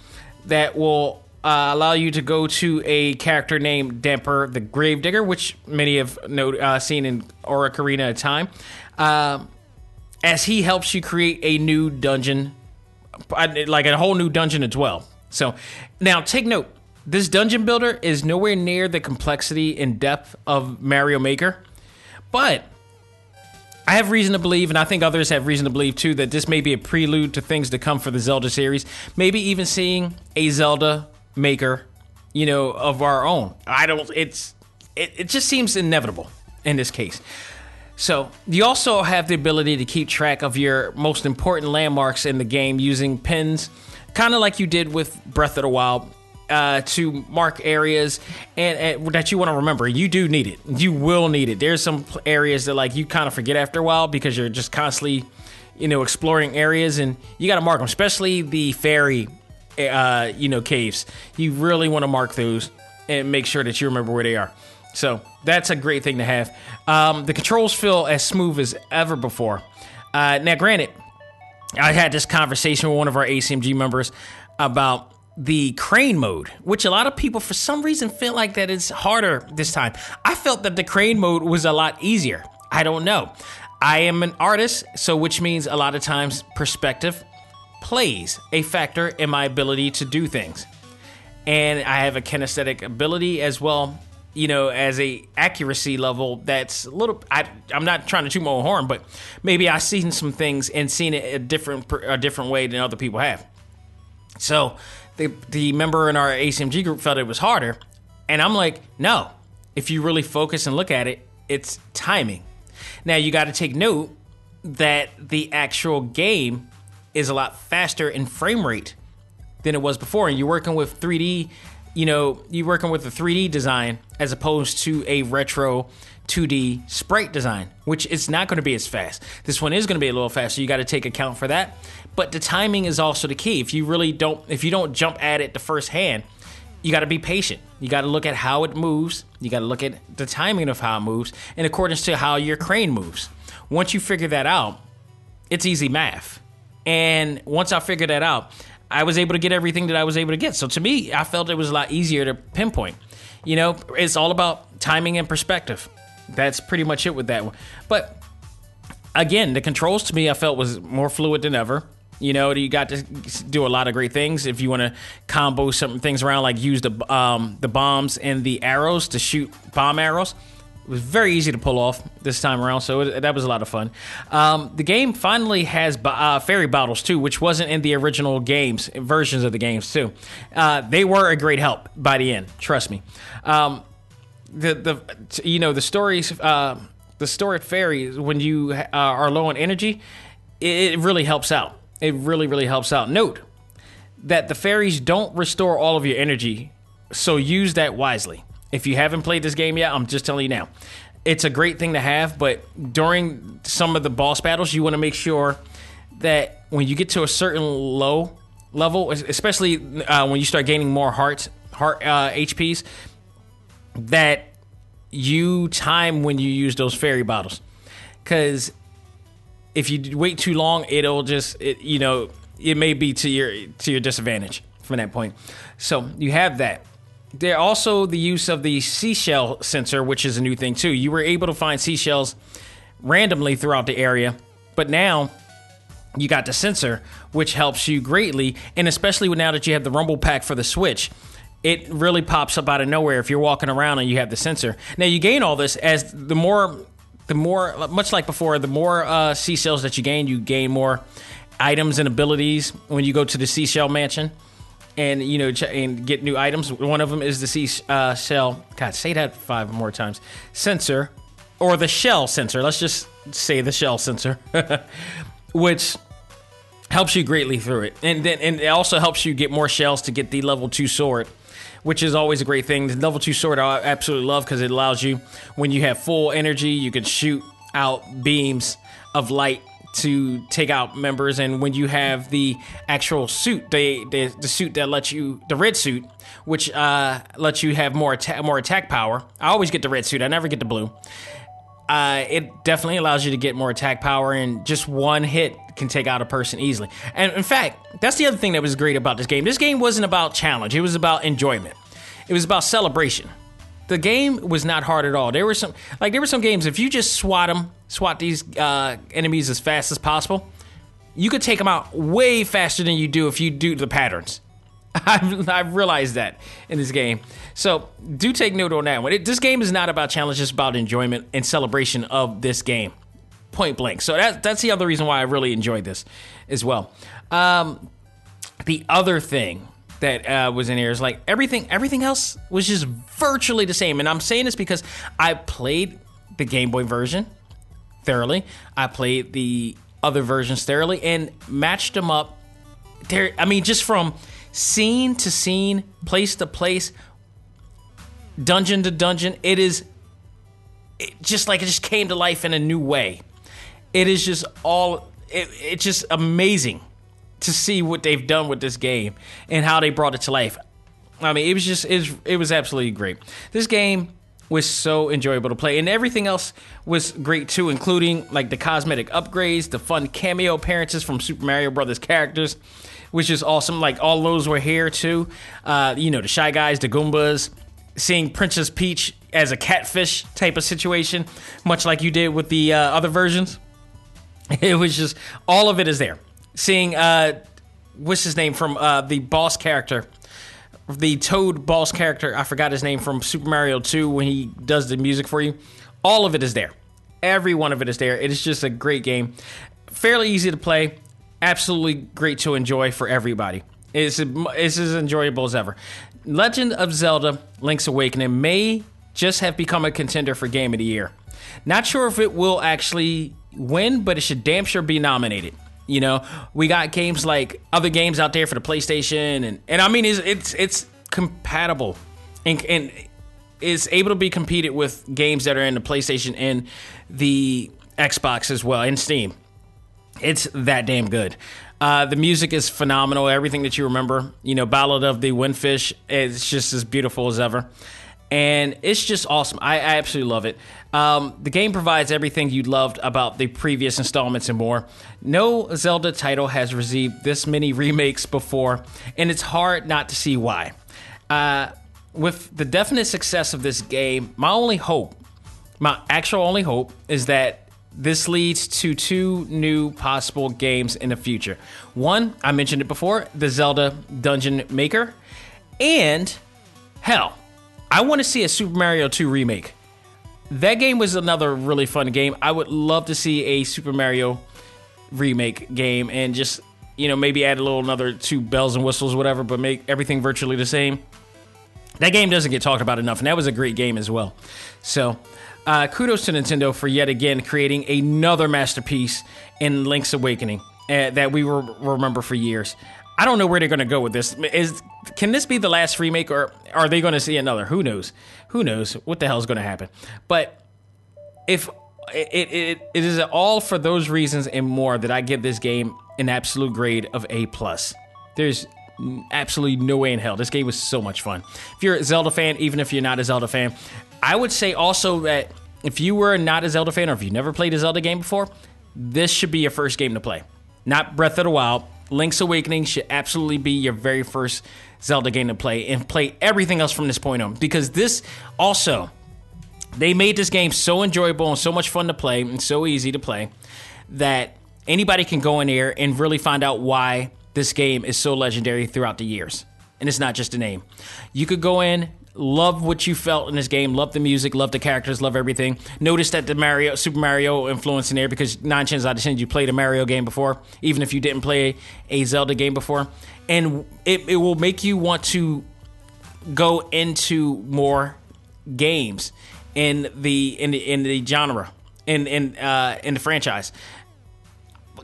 that will uh, allow you to go to a character named Dampé the Gravedigger, which many have uh, seen in Ocarina of Time. Um, as he helps you create a new dungeon, like a whole new dungeon as well. So now take note this dungeon builder is nowhere near the complexity and depth of Mario Maker, but I have reason to believe, and I think others have reason to believe too, that this may be a prelude to things to come for the Zelda series. Maybe even seeing a Zelda Maker, you know, of our own. I don't. It's it, it just seems inevitable in this case. So you also have the ability to keep track of your most important landmarks in the game using pins, kind of like you did with Breath of the Wild. Uh, to mark areas and, and that you want to remember. You do need it. You will need it. There's some areas that like you kind of forget after a while because you're just constantly, you know, exploring areas, and you got to mark them, especially the fairy, uh, you know, caves. You really want to mark those and make sure that you remember where they are. So that's a great thing to have. Um, the controls feel as smooth as ever before. Uh, now, granted, I had this conversation with one of our ACMG members about the crane mode, which a lot of people for some reason feel like that it's harder this time. I felt that the crane mode was a lot easier. I don't know. I am an artist, so which means a lot of times perspective plays a factor in my ability to do things. And I have a kinesthetic ability as well, you know, as a accuracy level that's a little. I, I'm not trying to toot my own horn, but maybe I've seen some things and seen it a different a different way than other people have. So the the member in our ACMG group felt it was harder, and I'm like, no. If you really focus and look at it, it's timing. Now you got to take note that the actual game is a lot faster in frame rate than it was before, and you're working with 3D. You know, you're working with a 3D design as opposed to a retro 2D sprite design, which is not going to be as fast. This one is going to be a little faster. You got to take account for that. But the timing is also the key. If you really don't, if you don't jump at it the first hand, you got to be patient. You got to look at how it moves. You got to look at the timing of how it moves in accordance to how your crane moves. Once you figure that out, it's easy math. And once I figured that out, I was able to get everything that I was able to get. So to me, I felt it was a lot easier to pinpoint. You know, it's all about timing and perspective. That's pretty much it with that one. But again, the controls to me I felt was more fluid than ever. You know, you got to do a lot of great things if you want to combo some things around, like use the um, the bombs and the arrows to shoot bomb arrows. It was very easy to pull off this time around, so it, that was a lot of fun. Um, the game finally has uh, fairy bottles too, which wasn't in the original games versions of the games too. Uh, they were a great help by the end, trust me. Um, the the you know the stories uh, the stored fairies when you uh, are low on energy, it, it really helps out. It really really helps out. Note that the fairies don't restore all of your energy, so use that wisely. If you haven't played this game yet, I'm just telling you now. It's a great thing to have, but during some of the boss battles, you want to make sure that when you get to a certain low level, especially uh, when you start gaining more hearts, heart uh, HPs, that you time when you use those fairy bottles, because if you wait too long, it'll just it, you know it may be to your to your disadvantage from that point. So you have that. There also the use of the seashell sensor, which is a new thing too. You were able to find seashells randomly throughout the area, but now you got the sensor, which helps you greatly, and especially now that you have the Rumble Pack for the Switch, it really pops up out of nowhere if you're walking around and you have the sensor. Now you gain all this as the more, the more, much like before, the more uh, seashells that you gain, you gain more items and abilities when you go to the seashell mansion and you know and get new items. One of them is the sea uh, shell. God, say that five more times. Sensor or the shell sensor. Let's just say the shell sensor, which helps you greatly through it, and then and it also helps you get more shells to get the level two sword. Which is always a great thing. The level two sword I absolutely love because it allows you, when you have full energy, you can shoot out beams of light to take out members and when you have the actual suit the, the, the suit that lets you the red suit which uh, lets you have more attack more attack power. I always get the red suit. I never get the blue. Uh, it definitely allows you to get more attack power and just one hit can take out a person easily. And in fact that's the other thing that was great about this game. This game wasn't about challenge. It was about enjoyment. It was about celebration the game was not hard at all. There were some like there were some games if you just swat them, swat these uh, enemies as fast as possible, you could take them out way faster than you do if you do the patterns. I've, I've realized that in this game. So do take note on that one. It, this game is not about challenge; it's about enjoyment and celebration of this game, point blank. So that, that's the other reason why I really enjoyed this as well. Um, the other thing that uh, was in here is like everything everything else was just virtually the same. And i'm saying this because i played the game boy version thoroughly. I played the other versions thoroughly and matched them up there i mean just from scene to scene place to place dungeon to dungeon it is it just like it just came to life in a new way. It is just all it, it's just amazing to see what they've done with this game and how they brought it to life. I mean, it was just it was, it was absolutely great. This game was so enjoyable to play, and everything else was great too, including like the cosmetic upgrades, the fun cameo appearances from Super Mario Brothers characters, which is awesome. Like all those were here too. Uh, you know, the Shy Guys, the Goombas, seeing Princess Peach as a catfish type of situation, much like you did with the uh, other versions. It was just all of it is there. Seeing uh, what's his name from uh, the boss character, the Toad boss character. I forgot his name from Super Mario 2 when he does the music for you. All of it is there. Every one of it is there. It is just a great game. Fairly easy to play. Absolutely great to enjoy for everybody. It's, it's as enjoyable as ever. Legend of Zelda Link's Awakening may just have become a contender for Game of the Year. Not sure if it will actually win, but it should damn sure be nominated. You know, we got games like other games out there for the PlayStation, and and I mean, it's it's, it's compatible, and and is able to be competed with games that are in the PlayStation and the Xbox as well, and Steam. It's that damn good. Uh, the music is phenomenal. Everything that you remember, you know, Ballad of the Windfish, it's just as beautiful as ever and it's just awesome. I, I absolutely love it. Um, the game provides everything you loved about the previous installments and more. No Zelda title has received this many remakes before, and it's hard not to see why. Uh, with the definite success of this game, my only hope, my actual only hope, is that this leads to two new possible games in the future. One, I mentioned it before, the Zelda Dungeon Maker, and hell, I want to see a Super Mario 2 remake. That game was another really fun game. I would love to see a Super Mario remake game and just, you know, maybe add a little another two bells and whistles, whatever, but make everything virtually the same. That game doesn't get talked about enough, and that was a great game as well. So, uh, kudos to Nintendo for yet again creating another masterpiece in Link's Awakening uh, that we will remember for years. I don't know where they're going to go with this. Is can this be the last remake, or are they going to see another? Who knows? Who knows what the hell is going to happen? But if it, it it is all for those reasons and more that I give this game an absolute grade of A plus. There's absolutely no way in hell. This game was so much fun. If you're a Zelda fan, even if you're not a Zelda fan, I would say also that if you were not a Zelda fan or if you never played a Zelda game before, this should be your first game to play. Not Breath of the Wild, Link's Awakening should absolutely be your very first Zelda game to play and play everything else from this point on because this also they made this game so enjoyable and so much fun to play and so easy to play that anybody can go in there and really find out why this game is so legendary throughout the years. And it's not just a name. You could go in, love what you felt in this game, love the music, love the characters, love everything. Notice that the Mario Super Mario influence in there because nine chances out of ten you played a Mario game before, even if you didn't play a Zelda game before, and it, it will make you want to go into more games in the in the in the genre in in uh, in the franchise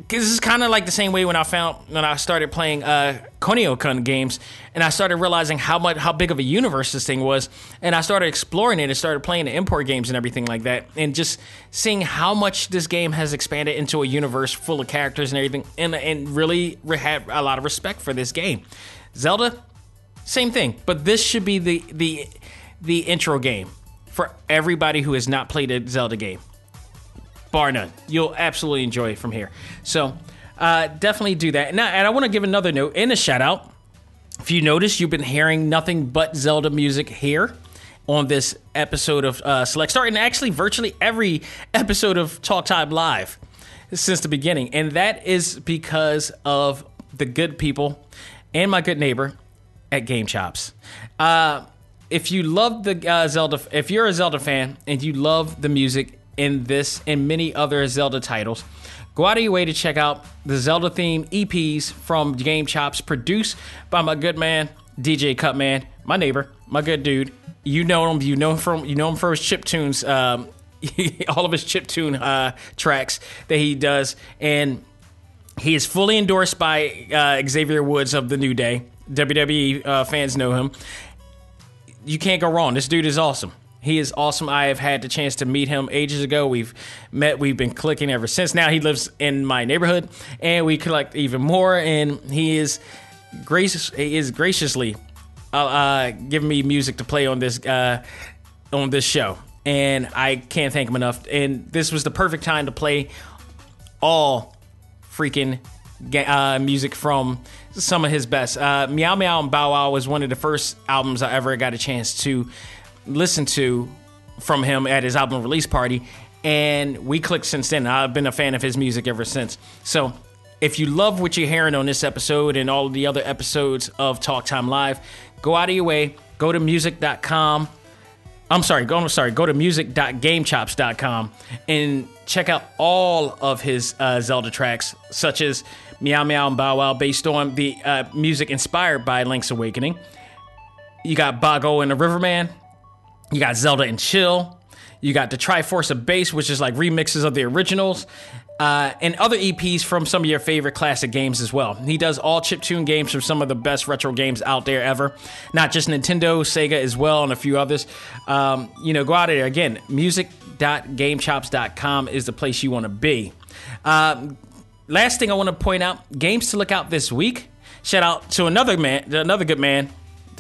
because this is kind of like the same way when I found when I started playing uh, Kunio-kun games, and I started realizing how much how big of a universe this thing was, and I started exploring it and started playing the import games and everything like that, and just seeing how much this game has expanded into a universe full of characters and everything, and and really had a lot of respect for this game. Zelda, same thing, but this should be the the the intro game for everybody who has not played a Zelda game bar none. You'll absolutely enjoy it from here. So uh, definitely do that. And I, and I want to give another note and a shout out. If you notice, you've been hearing nothing but Zelda music here on this episode of uh, Select Start, and actually virtually every episode of Talk Time Live since the beginning. And that is because of the good people and my good neighbor at GameChops. Uh, if you love the uh, Zelda, if you're a Zelda fan and you love the music in this and many other Zelda titles. Go out of your way to check out the Zelda theme EPs from GameChops, produced by my good man DJ Cutman, my neighbor, my good dude. You know him. You know him from you know him for his chip tunes. Um, all of his chip tune uh, tracks that he does, and he is fully endorsed by uh, Xavier Woods of the New Day. WWE uh, fans know him. You can't go wrong. This dude is awesome. He is awesome. I have had the chance to meet him ages ago. We've met, we've been clicking ever since. Now he lives in my neighborhood and we collect even more. And he is gracious, he is graciously uh, uh, giving me music to play on this, uh, on this show. And I can't thank him enough. And this was the perfect time to play all freaking uh, music from some of his best. Uh, Meow Meow and Bow Wow was one of the first albums I ever got a chance to listen to from him at his album release party, and we clicked since then. I've been a fan of his music ever since. So, if you love what you're hearing on this episode and all of the other episodes of Talk Time Live, go out of your way, go to music.com. I'm sorry, go I'm sorry, go to music.gamechops.com and check out all of his uh, Zelda tracks, such as Meow Meow and Bow Wow, based on the uh, music inspired by Link's Awakening. You got Bago and the Riverman, you got Zelda and Chill. You got the Triforce of Bass, which is like remixes of the originals. Uh, and other EPs from some of your favorite classic games as well. He does all chip tune games from some of the best retro games out there ever, not just Nintendo, Sega as well, and a few others. Um, you know, go out there again. Music.gamechops.com is the place you want to be. Uh, last thing I want to point out: games to look out this week. Shout out to another man, another good man,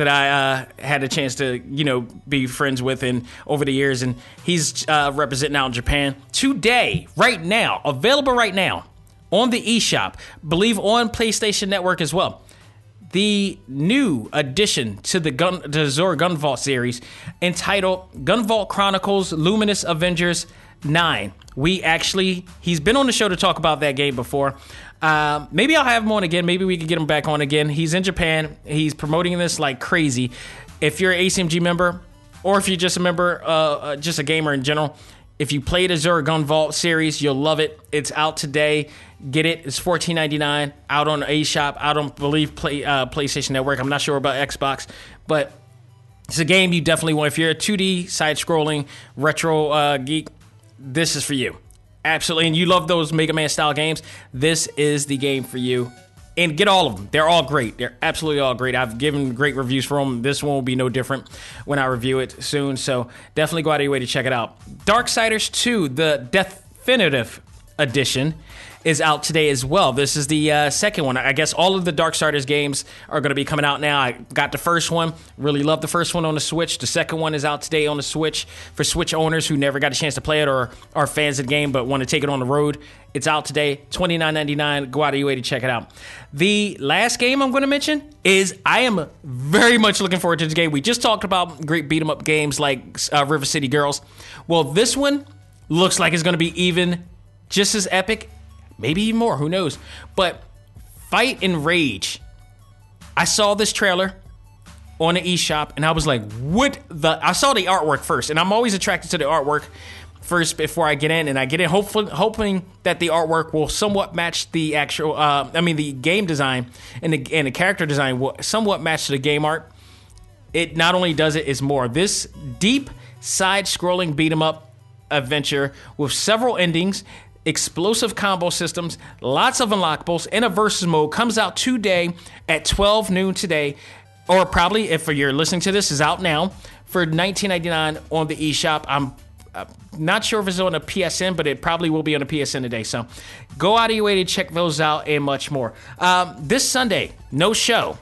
that I uh, had a chance to, you know, be friends with and over the years, and he's uh, representing out in Japan today, right now, available right now on the eShop. Believe on PlayStation Network as well. The new addition to the Gun to Zora Gunvolt series, entitled Gunvolt Chronicles: Luminous Avengers 9. We actually, he's been on the show to talk about that game before. Uh, maybe I'll have him on again. Maybe we could get him back on again. He's in Japan. He's promoting this like crazy. If you're an ACMG member, or if you're just a member, uh, uh, just a gamer in general, if you played Azure Gunvolt series, you'll love it. It's out today. Get it. It's $14.99 out on eShop, out on believe play, uh, PlayStation Network. I'm not sure about Xbox, but it's a game you definitely want. If you're a 2D side scrolling retro uh, geek, this is for you. Absolutely. And you love those Mega Man style games, this is the game for you. And get all of them. They're all great. They're absolutely all great. I've given great reviews for them. This one will be no different when I review it soon. So definitely go out of your way to check it out. Darksiders 2, the definitive edition is out today as well. This is the uh, second one. I guess all of the Dark Darksiders games are going to be coming out now. I got the first one, really love the first one on the Switch. The second one is out today on the Switch for Switch owners who never got a chance to play it or are fans of the game but want to take it on the road. It's out today, twenty nine ninety nine. Go out of your way to check it out. The last game I'm going to mention is I am very much looking forward to this game. We just talked about great beat 'em up games like uh, River City Girls. Well, this one looks like it's going to be even just as epic maybe even more. Who knows? But Fight'N Rage. I saw this trailer on the eShop, and I was like, "What the?" I saw the artwork first, and I'm always attracted to the artwork first before I get in, and I get in hopefully hoping that the artwork will somewhat match the actual. Uh, I mean, the game design and the and the character design will somewhat match the game art. It not only does it, it's more. This deep side-scrolling beat 'em up adventure with several endings explosive combo systems, lots of unlockables, and a versus mode comes out today at 12 noon today, or probably if you're listening to this is out now for 19.99 on the eShop. I'm uh, not sure if it's on a PSN, but it probably will be on a PSN today. So go out of your way to check those out and much more. Um, this Sunday, no show.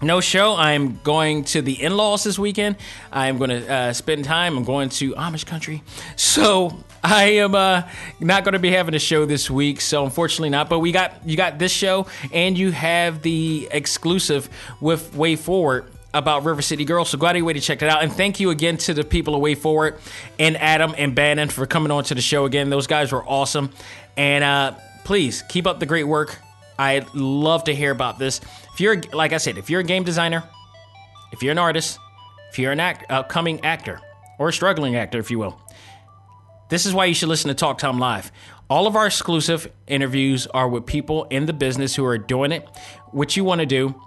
No show. I'm going to the in laws this weekend. I'm going to uh, spend time. I'm going to Amish country. So I am uh, not going to be having a show this week, so unfortunately not. But we got you got this show, and you have the exclusive with WayForward about River City Girls. So go out of your way to check it out. And thank you again to the people of WayForward and Adam and Bannon for coming on to the show again. Those guys were awesome. And uh, please keep up the great work. I'd love to hear about this. If you're, like I said, if you're a game designer, if you're an artist, if you're an act, upcoming actor, or a struggling actor, if you will, this is why you should listen to Talk Time Live. All of our exclusive interviews are with people in the business who are doing it, what you want to do,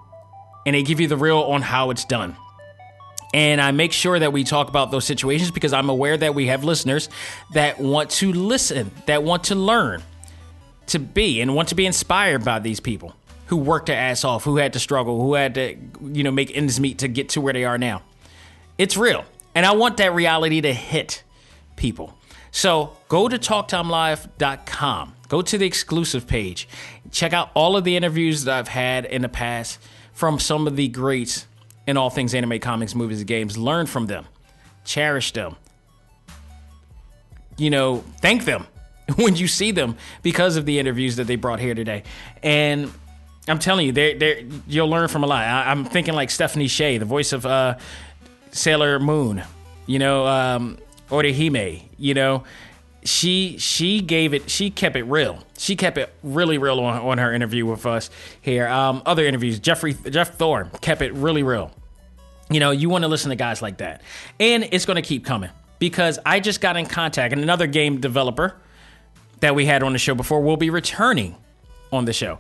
and they give you the real on how it's done. And I make sure that we talk about those situations because I'm aware that we have listeners that want to listen, that want to learn, to be, and want to be inspired by these people who worked their ass off, who had to struggle, who had to, you know, make ends meet to get to where they are now. It's real. And I want that reality to hit people. So go to talktimelive.com. Go to the exclusive page. Check out all of the interviews that I've had in the past from some of the greats in all things anime, comics, movies, and games. Learn from them, cherish them. You know, thank them when you see them because of the interviews that they brought here today. And I'm telling you, they're, they're, you'll learn from a lot. I, am thinking like Stephanie Sheh, the voice of uh, Sailor Moon, you know, um, Orihime, you know, she she gave it she kept it real. She kept it really real on, on her interview with us here. Um, other interviews jeffrey jeff thorne kept it really real. You know you want to listen to guys like that. And it's going to keep coming because i just got in contact and another game developer that we had on the show before will be returning on the show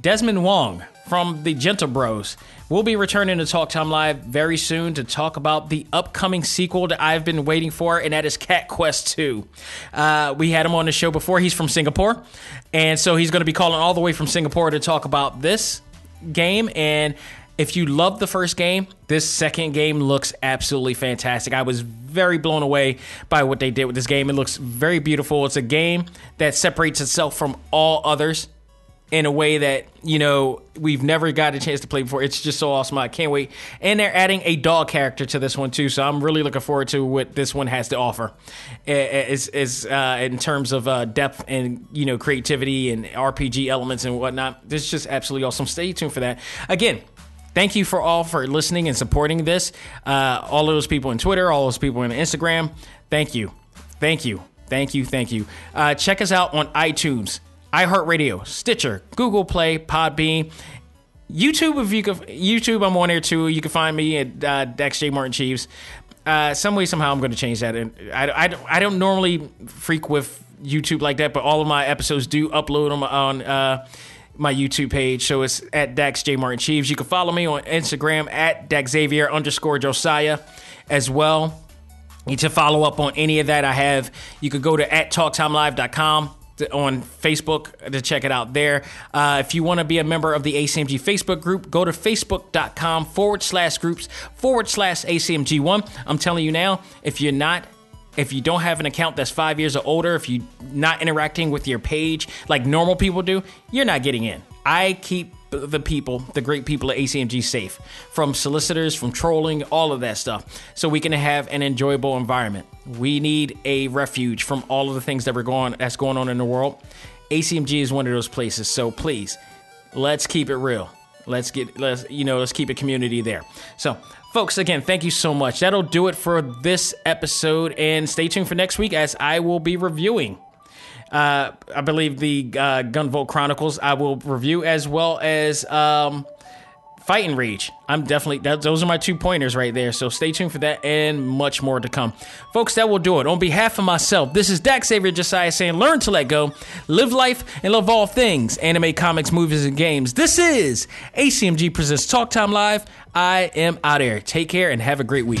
desmond wong from the Gentlebros. We'll be returning to Talk Time Live very soon to talk about the upcoming sequel that I've been waiting for, and that is Cat Quest 2. Uh, we had him on the show before. He's from Singapore, and so he's going to be calling all the way from Singapore to talk about this game. And if you love the first game, this second game looks absolutely fantastic. I was very blown away by what they did with this game. It looks very beautiful. It's a game that separates itself from all others in a way that you know we've never got a chance to play before. It's just so awesome. I can't wait. And they're adding a dog character to this one too, so I'm really looking forward to what this one has to offer. Is is uh, in terms of uh, depth and you know creativity and RPG elements and whatnot. This is just absolutely awesome. Stay tuned for that. Again. Thank you for all for listening and supporting this. Uh, all of those people on Twitter, all those people on Instagram. Thank you, thank you, thank you, thank you. Uh, check us out on iTunes iHeartRadio, Stitcher, Google Play, Podbean. YouTube, if you could, YouTube, I'm on there too. You can find me at uh, Dax J Martin Chiefs. Uh, some way, somehow, I'm going to change that. And I, I, I don't normally freak with YouTube like that, but all of my episodes do upload them on uh, my YouTube page. So it's at Dax J Martin Chiefs. You can follow me on Instagram at Daxavier underscore Josiah as well. Need to follow up on any of that I have. You could go to at talktimelive.com on Facebook to check it out there. Uh, if you want to be a member of the ACMG Facebook group, go to facebook.com forward slash groups forward slash ACMG1. I'm telling you now, if you're not if you don't have an account that's five years or older, if you're not interacting with your page like normal people do, you're not getting in. I keep the people, the great people at ACMG safe from solicitors, from trolling, all of that stuff, so we can have an enjoyable environment. We need a refuge from all of the things that we're going that's going on in the world. ACMG is one of those places. So please, let's keep it real. Let's get let's you know let's keep a community there. So folks again thank you so much that'll do it for this episode and stay tuned for next week as i will be reviewing uh, I believe the uh, Gunvolt Chronicles I will review as well as um, Fight'N Rage. I'm definitely that, those are my two pointers right there. So stay tuned for that and much more to come, folks. That will do it. On behalf of myself, this is Dax Xavier Josiah saying, "Learn to let go, live life, and love all things anime, comics, movies, and games." This is ACMG presents Talk Time Live. I am out here. Take care and have a great week.